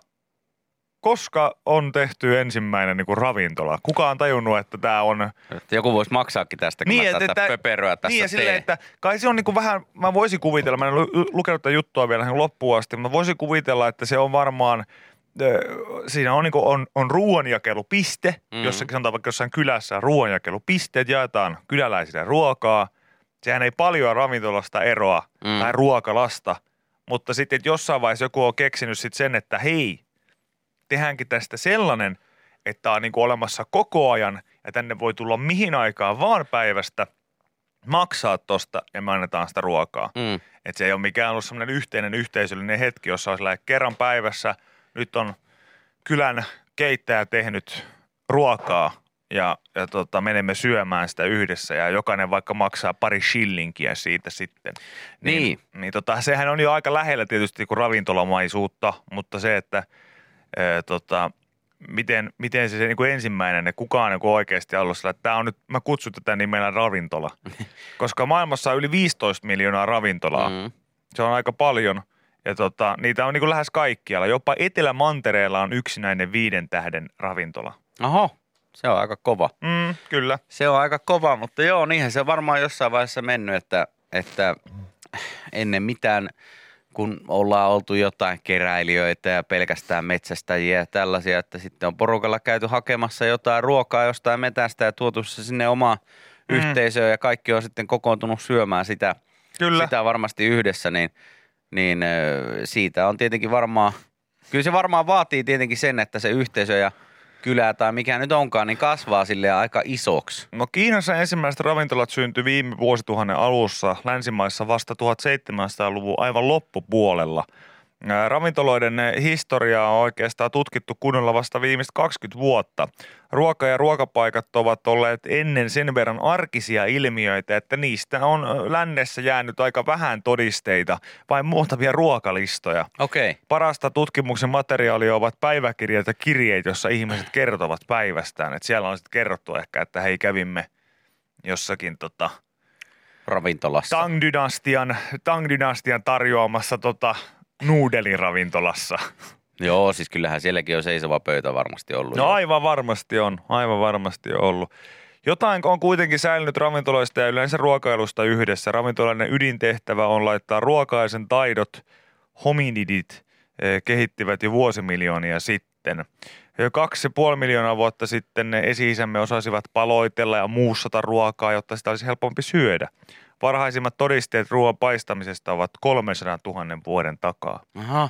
[SPEAKER 3] koska on tehty ensimmäinen niin kuin ravintola? Kuka on tajunnut, että tämä on...
[SPEAKER 4] että joku voisi maksaakin tästä, kun
[SPEAKER 3] Niin,
[SPEAKER 4] mä
[SPEAKER 3] että-
[SPEAKER 4] tätä pöperöä tässä
[SPEAKER 3] niin silleen, että kai se on niin kuin vähän, mä voisin kuvitella, mä en lu- lukenut tätä juttua vielä loppuun asti, mutta voisin kuvitella, että se on varmaan, siinä on, niin kuin, on, on ruoanjakelupiste,
[SPEAKER 4] Mm.
[SPEAKER 3] jossakin sanotaan vaikka jossain kylässä ruoanjakelupisteet, jaetaan kyläläisille ruokaa. Sehän ei paljon ravintolasta eroa
[SPEAKER 4] mm.
[SPEAKER 3] tai ruokalasta, mutta sitten että jossain vaiheessa joku on keksinyt sitten sen, että hei, tehdäänkin tästä sellainen, että on niin kuin olemassa koko ajan ja tänne voi tulla mihin aikaan vaan päivästä, maksaa tosta ja me annetaan sitä ruokaa.
[SPEAKER 4] Mm.
[SPEAKER 3] Että se ei ole mikään ollut semmoinen yhteinen yhteisöllinen hetki, jossa lailla, kerran päivässä nyt on kylän keittäjä tehnyt ruokaa ja, ja tota, menemme syömään sitä yhdessä ja jokainen vaikka maksaa pari shillinkiä siitä sitten.
[SPEAKER 4] Niin.
[SPEAKER 3] Niin, niin tota, sehän on jo aika lähellä tietysti kuin ravintolamaisuutta, mutta se, että ää, tota, miten, miten se, se niin kuin ensimmäinen, että kukaan on niin kuin oikeasti ollut sillä, että tämä on nyt, mä kutsun tätä nimellä ravintola. Koska maailmassa on yli 15 miljoonaa ravintolaa.
[SPEAKER 4] Mm.
[SPEAKER 3] Se on aika paljon. Ja tota, niitä on niin kuin lähes kaikkialla. Jopa Etelä-Mantereella on yksinäinen viiden tähden ravintola.
[SPEAKER 4] Oho, se on aika kova.
[SPEAKER 3] Mm, kyllä.
[SPEAKER 4] Se on aika kova, mutta joo, niinhän se on varmaan jossain vaiheessa mennyt, että, että ennen mitään, kun ollaan oltu jotain keräilijöitä ja pelkästään metsästäjiä ja tällaisia, että sitten on porukalla käyty hakemassa jotain ruokaa jostain metästä ja tuotu se sinne omaan mm. yhteisöön ja kaikki on sitten kokoontunut syömään sitä,
[SPEAKER 3] Kyllä.
[SPEAKER 4] sitä varmasti yhdessä, niin, niin siitä on tietenkin varmaan, kyllä se varmaan vaatii tietenkin sen, että se yhteisö ja kylä tai mikä nyt onkaan, niin kasvaa sille aika isoksi.
[SPEAKER 3] No Kiinassa ensimmäiset ravintolat syntyi viime vuosituhannen alussa, länsimaissa vasta 1700-luvun aivan loppupuolella. Ravintoloiden historiaa on oikeastaan tutkittu kunnolla vasta viimeiset 20 vuotta. Ruoka- ja ruokapaikat ovat olleet ennen sen verran arkisia ilmiöitä, että niistä on lännessä jäänyt aika vähän todisteita, vain muutamia ruokalistoja.
[SPEAKER 4] Okei. Okay.
[SPEAKER 3] Parasta tutkimuksen materiaalia ovat päiväkirjat ja kirjeet, jossa ihmiset kertovat päivästään. Et siellä on sitten kerrottu ehkä, että hei kävimme jossakin tota,
[SPEAKER 4] Ravintolassa.
[SPEAKER 3] Tang-dynastian, Tang-dynastian tarjoamassa tota, nuudeliravintolassa.
[SPEAKER 4] Joo, siis kyllähän sielläkin on seisova pöytä varmasti ollut.
[SPEAKER 3] No
[SPEAKER 4] jo.
[SPEAKER 3] aivan varmasti on, aivan varmasti on ollut. Jotain on kuitenkin säilynyt ravintoloista ja yleensä ruokailusta yhdessä. Ravintolainen ydintehtävä on laittaa ruokaisen taidot, hominidit, eh, kehittivät jo vuosimiljoonia sitten. Jo kaksi ja puoli miljoonaa vuotta sitten ne esi-isämme osasivat paloitella ja muussata ruokaa, jotta sitä olisi helpompi syödä. Varhaisimmat todisteet ruoan paistamisesta ovat 300 000 vuoden takaa.
[SPEAKER 4] Aha.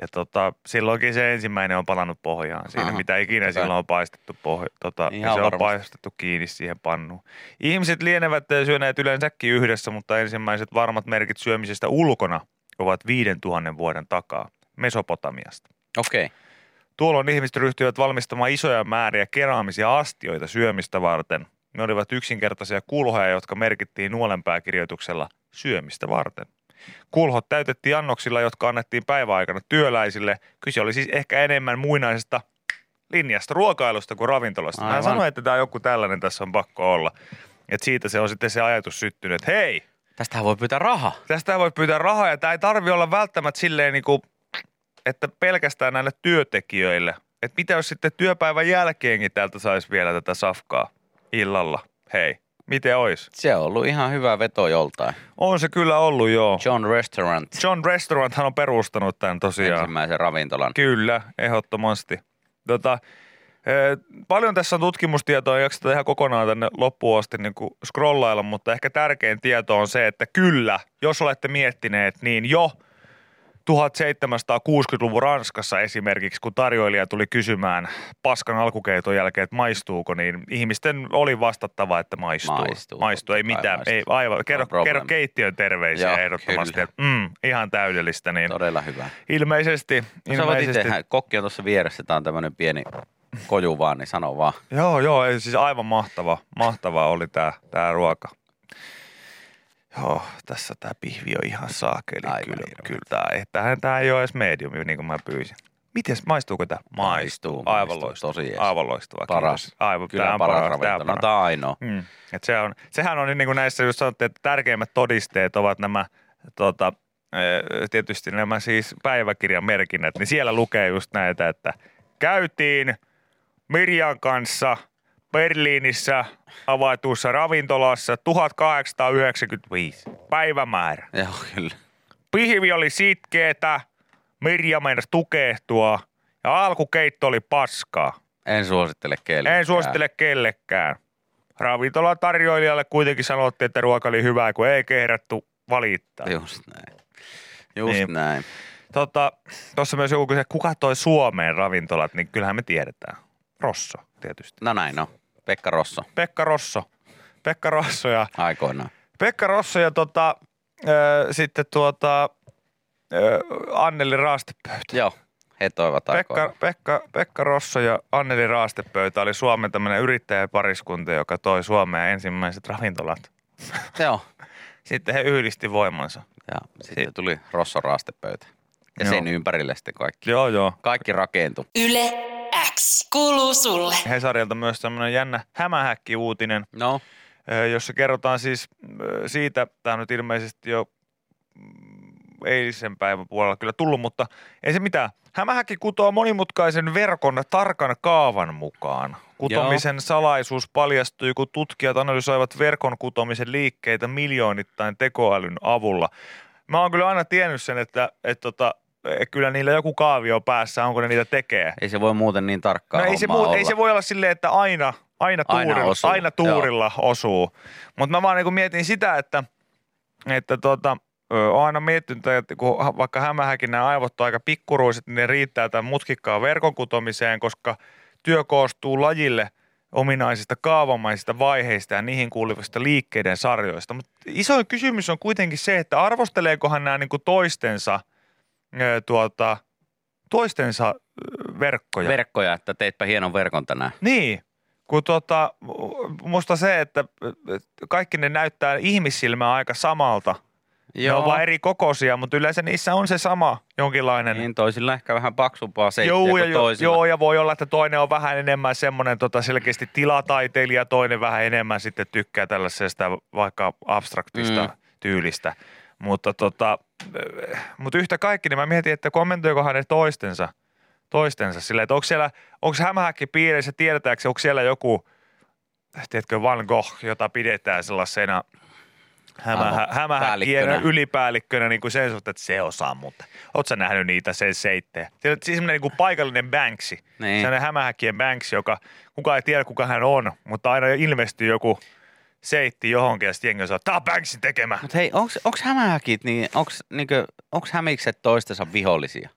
[SPEAKER 3] Ja tota, silloinkin se ensimmäinen on palannut pohjaan siinä,
[SPEAKER 4] Aha,
[SPEAKER 3] mitä ikinä
[SPEAKER 4] okei.
[SPEAKER 3] silloin on paistettu pohja, tota,
[SPEAKER 4] Ihan
[SPEAKER 3] ja se on paistettu kiinni siihen pannuun. Ihmiset lienevät syöneet yleensäkin yhdessä, mutta ensimmäiset varmat merkit syömisestä ulkona ovat 5000 vuoden takaa Mesopotamiasta.
[SPEAKER 4] Okei. Okay.
[SPEAKER 3] Tuolloin ihmiset ryhtyivät valmistamaan isoja määriä keraamisia astioita syömistä varten. Ne olivat yksinkertaisia kulhoja, jotka merkittiin nuolenpääkirjoituksella syömistä varten. Kulhot täytettiin annoksilla, jotka annettiin päiväaikana työläisille. Kyse oli siis ehkä enemmän muinaisesta linjasta ruokailusta kuin ravintolasta. Mä
[SPEAKER 4] Aivan.
[SPEAKER 3] sanoin, että tämä joku tällainen tässä on pakko olla. Et siitä se on sitten se ajatus syttynyt, että hei,
[SPEAKER 4] Tästähän voi pyytää rahaa.
[SPEAKER 3] tästä voi pyytää rahaa ja tämä ei tarvi olla välttämättä silleen niin kuin, että pelkästään näille työntekijöille. Että mitä jos sitten työpäivän jälkeenkin täältä saisi vielä tätä safkaa illalla? Hei, miten ois?
[SPEAKER 4] Se on ollut ihan hyvä veto joltain.
[SPEAKER 3] On se kyllä ollut joo.
[SPEAKER 4] John Restaurant,
[SPEAKER 3] John Restauranthan on perustanut tämän tosiaan.
[SPEAKER 4] ensimmäisen ravintolan.
[SPEAKER 3] Kyllä, ehdottomasti. Tota, eh, paljon tässä on tutkimustietoa, ei jakseta ihan kokonaan tänne loppuun asti niin kuin scrollailla, mutta ehkä tärkein tieto on se, että kyllä, jos olette miettineet, niin jo 1760-luvun Ranskassa esimerkiksi, kun tarjoilija tuli kysymään paskan alkukeiton jälkeen, että maistuuko, niin ihmisten oli vastattava, että maistuu.
[SPEAKER 4] Maistuu.
[SPEAKER 3] maistuu ei mitään,
[SPEAKER 4] maistuu.
[SPEAKER 3] ei, aivan. Kerro,
[SPEAKER 4] No
[SPEAKER 3] kerro keittiön terveisiä
[SPEAKER 4] Joo,
[SPEAKER 3] ehdottomasti.
[SPEAKER 4] kyllä.
[SPEAKER 3] Että, mm, ihan täydellistä. Niin
[SPEAKER 4] Todella hyvä.
[SPEAKER 3] ilmeisesti,
[SPEAKER 4] No,
[SPEAKER 3] ilmeisesti
[SPEAKER 4] itse, kokki on tuossa vieressä, tää on tämmönen pieni koju vaan, niin sano vaan.
[SPEAKER 3] Joo, joo, siis aivan mahtava, mahtava oli tämä tää ruoka. Joo, tässä tämä pihvi on ihan saakeli.
[SPEAKER 4] Aivan
[SPEAKER 3] kyllä,
[SPEAKER 4] hirveä.
[SPEAKER 3] kyllä tää, ei, tämähän tää ei ole edes mediumi, niin kuin mä pyysin. Mites, maistuuko tämä?
[SPEAKER 4] Maistuu,
[SPEAKER 3] Aivan
[SPEAKER 4] maistuu,
[SPEAKER 3] loistava.
[SPEAKER 4] tosi jees.
[SPEAKER 3] Aivan loistava.
[SPEAKER 4] Paras.
[SPEAKER 3] Kiitos. Aivan,
[SPEAKER 4] Kyllä
[SPEAKER 3] tää on
[SPEAKER 4] paras,
[SPEAKER 3] paras. tää on.
[SPEAKER 4] No,
[SPEAKER 3] paras.
[SPEAKER 4] tää on ainoa.
[SPEAKER 3] Mm. Et se on, sehän on niin kuin näissä, jos sanottiin, että tärkeimmät todisteet ovat nämä tota, eh, tietysti nämä siis päiväkirjan merkinnät, niin siellä lukee just näitä, että käytiin Mirjan kanssa Berliinissä avaitussa ravintolassa 1895 päivämäärä.
[SPEAKER 4] Joo, kyllä.
[SPEAKER 3] Pihvi oli sitkeetä, Mirja meinasi tukehtua ja alkukeitto oli paskaa.
[SPEAKER 4] En suosittele kellekään.
[SPEAKER 3] En suosittele kellekään. Ravintolatarjoilijalle kuitenkin sanottiin, että ruoka oli hyvää, kun ei kehdattu valittaa.
[SPEAKER 4] Just näin. Just
[SPEAKER 3] Niin.
[SPEAKER 4] näin.
[SPEAKER 3] Tota, Tuossa myös joku kysyi, kuka toi Suomeen ravintolat, niin kyllähän me tiedetään. Rosso tietysti.
[SPEAKER 4] No näin on. Pekka Rosso
[SPEAKER 3] Pekka Rosso. Pekka Rosso ja,
[SPEAKER 4] aikoinaan.
[SPEAKER 3] Pekka Rosso ja tota, ö, sitten tuota, ö, Anneli Raastepöytä.
[SPEAKER 4] Joo, he toivat
[SPEAKER 3] Pekka. Pekka, Pekka Rosso ja Anneli Raastepöytä oli Suomen tämmöinen yrittäjäpariskunta, joka toi Suomeen ensimmäiset ravintolat.
[SPEAKER 4] Joo.
[SPEAKER 3] Sitten he yhdisti voimansa.
[SPEAKER 4] Ja sitten tuli Rosson raastepöytä. Ja
[SPEAKER 3] Joo.
[SPEAKER 4] sen ympärille sitten kaikki.
[SPEAKER 3] Joo, joo.
[SPEAKER 4] Kaikki rakentui.
[SPEAKER 2] Yle kuuluu sulle.
[SPEAKER 3] Hesarilta myös tämmöinen jännä hämähäkki-uutinen,
[SPEAKER 4] No,
[SPEAKER 3] jossa kerrotaan siis siitä, tämä on nyt ilmeisesti jo mm, eilisen päivän puolella kyllä tullut, mutta ei se mitään. Hämähäkki kutoo monimutkaisen verkon tarkan kaavan mukaan. Kutomisen Joo. salaisuus paljastui, kun tutkijat analysoivat verkon kutomisen liikkeitä miljoonittain tekoälyn avulla. Mä oon kyllä aina tiennyt sen, että, että, että, että kyllä niillä joku kaavio päässä, onko ne niitä tekee.
[SPEAKER 4] Ei se voi muuten niin tarkkaan
[SPEAKER 3] no ei se, muu, ei se voi olla silleen, että aina, aina, tuurilla, aina, osuu. aina tuurilla Joo. osuu. Mutta mä vaan niin mietin sitä, että, että tota, olen aina miettinyt, että kun vaikka hämähäkin nämä aivot on aika pikkuruiset, niin ne riittää tämän mutkikkaan verkon kutomiseen, koska työ koostuu lajille ominaisista kaavamaisista vaiheista ja niihin kuuluvista liikkeiden sarjoista. Mutta isoin kysymys on kuitenkin se, että arvosteleekohan nämä niin kuin toistensa, tuota, toistensa verkkoja.
[SPEAKER 4] Verkkoja, että teitpä hienon verkon tänään.
[SPEAKER 3] Niin, kun tuota, musta se, että kaikki ne näyttää ihmissilmää aika samalta – Joo. Ne on vaan eri kokoisia, mutta yleensä niissä on se sama jonkinlainen.
[SPEAKER 4] Niin, toisilla ehkä vähän paksumpaa seittiä joo,
[SPEAKER 3] ja,
[SPEAKER 4] toisilla.
[SPEAKER 3] Joo, ja voi olla, että toinen on vähän enemmän semmoinen tota, selkeästi tilataiteilija, toinen vähän enemmän sitten tykkää tällaisesta vaikka abstraktista mm. tyylistä. Mutta, tota, mutta yhtä kaikki, niin mä mietin, että kommentoikohan ne toistensa, toistensa silleen, että onko siellä, onko hämähäkki piirissä, tiedetäänkö, onko siellä joku, tiedätkö, Van Gogh, jota pidetään sellaisena – hämä, hämähäkkienä ylipäällikkönä niin kuin sen suhteen, että se osaa, mutta oot sä nähnyt niitä sen seittejä? Siis semmoinen niin kuin paikallinen Banksy, niin. sellainen hämähäkkien Banksy, joka kukaan ei tiedä kuka hän on, mutta aina ilmestyy joku seitti johonkin ja sitten jengi sanoo, tää on Banksin tekemä.
[SPEAKER 4] Mutta hei, onks, onks hämähäkit, niin onks, niinku, onks hämikset toistensa vihollisia?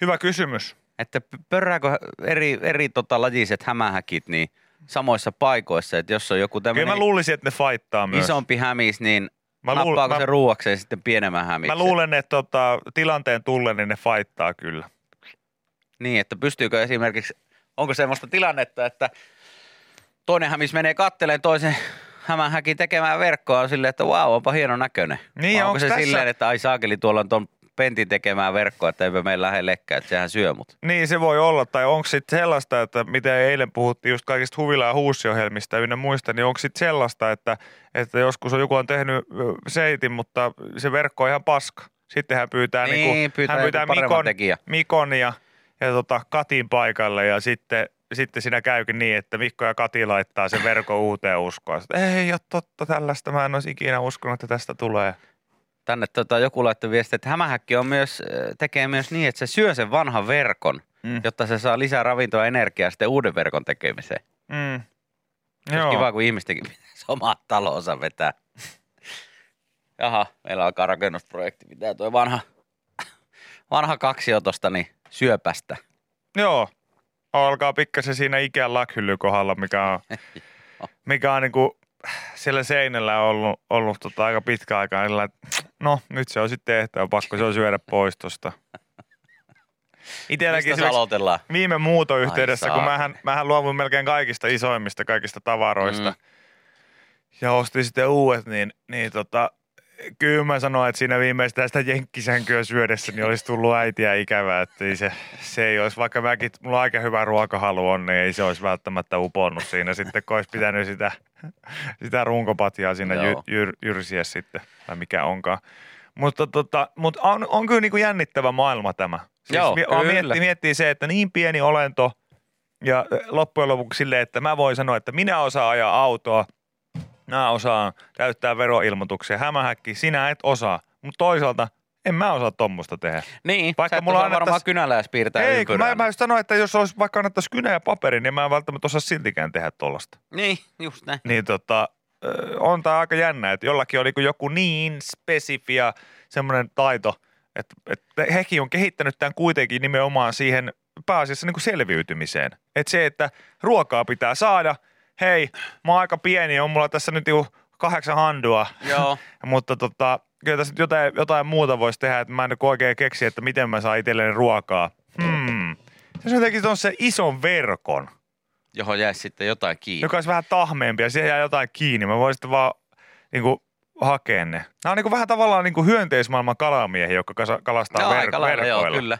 [SPEAKER 3] Hyvä kysymys.
[SPEAKER 4] Että pörrääkö eri, eri tota, lajiset hämähäkit, niin – samoissa paikoissa, että jos on joku tämmöinen...
[SPEAKER 3] Kyllä mä luulisin, että ne faittaa myös.
[SPEAKER 4] Isompi hämis, niin mä luul, nappaako mä, se ruuakseen sitten pienemmän hämiksen?
[SPEAKER 3] Mä luulen, että tota, tilanteen tullen niin ne faittaa kyllä.
[SPEAKER 4] Niin, että pystyykö esimerkiksi, onko semmoista tilannetta, että toinen hämis menee katteleen toisen hämähäkin tekemään verkkoa silleen, että vau, onpa hieno näköinen. Niin, onko, onko se tässä... silleen, että ai saakeli, tuolla on ton pentin tekemään verkkoa, että eipä meillä lähellekään, että sehän syö mut.
[SPEAKER 3] Niin se voi olla, tai onko sitten sellaista, että mitä eilen puhuttiin just kaikista huvila- ja huusiohjelmista ynnä muista, niin onko sitten sellaista, että, että joskus on joku on tehnyt seitin, mutta se verkko on ihan paska. Sitten hän pyytää, niin, niin kuin, pyytää, hän pyytää Mikon, Mikon ja, ja tota, Katin paikalle ja sitten sitten siinä käykin niin, että Mikko ja Kati laittaa sen verkon uuteen uskoon. Ei ole totta tällaista, mä en olisi ikinä uskonut, että tästä tulee
[SPEAKER 4] tänne tota, joku laittoi viestiä, että hämähäkki on myös, tekee myös niin, että se syö sen vanhan verkon, mm. jotta se saa lisää ravintoa energiaa sitten uuden verkon tekemiseen. Mm. Joo. kiva, kun ihmistenkin pitäisi omaa talonsa vetää. Jaha, meillä alkaa rakennusprojekti. Pitää tuo vanha, vanha kaksiotosta niin syöpästä.
[SPEAKER 3] Joo, alkaa pikkasen siinä ikään lakhyllyn kohdalla, mikä on, mikä on niin kuin siellä seinällä on ollut, ollut tota aika pitkä aika. Niin no, nyt se on sitten tehtävä, pakko se on syödä pois tuosta.
[SPEAKER 4] Itselläkin?
[SPEAKER 3] Viime muutoyhteydessä, Ai kun mähän, mähän luovuin melkein kaikista isoimmista, kaikista tavaroista. Mm. Ja ostin sitten uudet, niin, niin tota, kyllä mä sanoin, että siinä viimeistä sitä jenkkisänkyä syödessä niin olisi tullut äitiä ikävää, että ei se, se ei olisi, vaikka mäkin, mulla aika hyvä ruokahalu on, niin ei se olisi välttämättä uponnut siinä sitten, kun olisi pitänyt sitä, sitä runkopatjaa siinä jy, jyr, jyrsiä sitten, tai mikä onkaan. Mutta, tota, mutta on, on kyllä niin kuin jännittävä maailma tämä. Siis Joo, miettii, miettii se, että niin pieni olento ja loppujen lopuksi silleen, että mä voin sanoa, että minä osaan ajaa autoa – Mä osaan täyttää veroilmoituksia. Hämähäkki, sinä et osaa. Mutta toisaalta en mä osaa tuommoista tehdä.
[SPEAKER 4] Niin, vaikka mulla on varmaan kynäläis piirtää
[SPEAKER 3] Ei, mä, mä just sanoin, että jos olisi vaikka annettaisiin kynä ja paperi, niin mä en välttämättä osaa siltikään tehdä tuollaista.
[SPEAKER 4] Niin, just näin.
[SPEAKER 3] Niin tota, on tää aika jännä, että jollakin oli joku niin spesifia semmoinen taito, että, että hekin on kehittänyt tämän kuitenkin nimenomaan siihen pääasiassa niin kuin selviytymiseen. Että se, että ruokaa pitää saada – hei, mä oon aika pieni, on mulla tässä nyt jo kahdeksan handua.
[SPEAKER 4] Joo.
[SPEAKER 3] Mutta tota, kyllä tässä nyt jotain, jotain muuta voisi tehdä, että mä en oikein keksi, että miten mä saan itselleni ruokaa. Hmm. Se jotenkin on se ison verkon.
[SPEAKER 4] Johon jäisi sitten jotain kiinni.
[SPEAKER 3] Joka olisi vähän tahmeempi ja siihen jää jotain kiinni. Mä voisin sitten vaan niin kuin, hakea ne. Nämä on niin kuin, vähän tavallaan niin kuin hyönteismaailman kalamiehiä, jotka kalastaa ver- verkoilla.
[SPEAKER 4] Joo, kyllä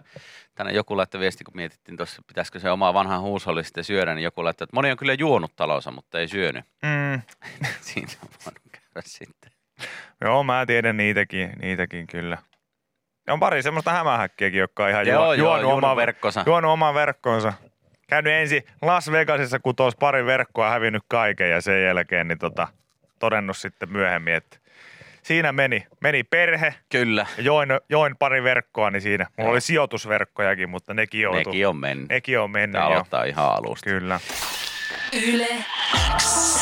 [SPEAKER 4] tänne joku laittoi viesti, kun mietittiin tuossa, pitäisikö se oma vanha huusholli sitten syödä, niin joku laittoi, että moni on kyllä juonut talonsa, mutta ei syönyt. Mm. Siinä on voinut käydä sitten.
[SPEAKER 3] Joo, mä tiedän niitäkin, niitäkin kyllä. on pari semmoista hämähäkkiäkin, jotka on ihan
[SPEAKER 4] Joo,
[SPEAKER 3] juo,
[SPEAKER 4] joo,
[SPEAKER 3] juonut,
[SPEAKER 4] juonut
[SPEAKER 3] oman,
[SPEAKER 4] verkkonsa.
[SPEAKER 3] juonut oman verkkonsa. Käynyt ensin Las Vegasissa, kun tuossa pari verkkoa hävinnyt kaiken ja sen jälkeen niin tota, todennut sitten myöhemmin, että siinä meni. Meni perhe
[SPEAKER 4] Kyllä,
[SPEAKER 3] ja join, join pari verkkoa, niin siinä. Mulla
[SPEAKER 4] Joo.
[SPEAKER 3] oli sijoitusverkkojakin, mutta nekin joutu.
[SPEAKER 4] nekin on mennyt.
[SPEAKER 3] Nekin on mennyt
[SPEAKER 4] Tämä
[SPEAKER 3] jo.
[SPEAKER 4] aloittaa ihan alusta.
[SPEAKER 3] Kyllä.
[SPEAKER 2] Yle X.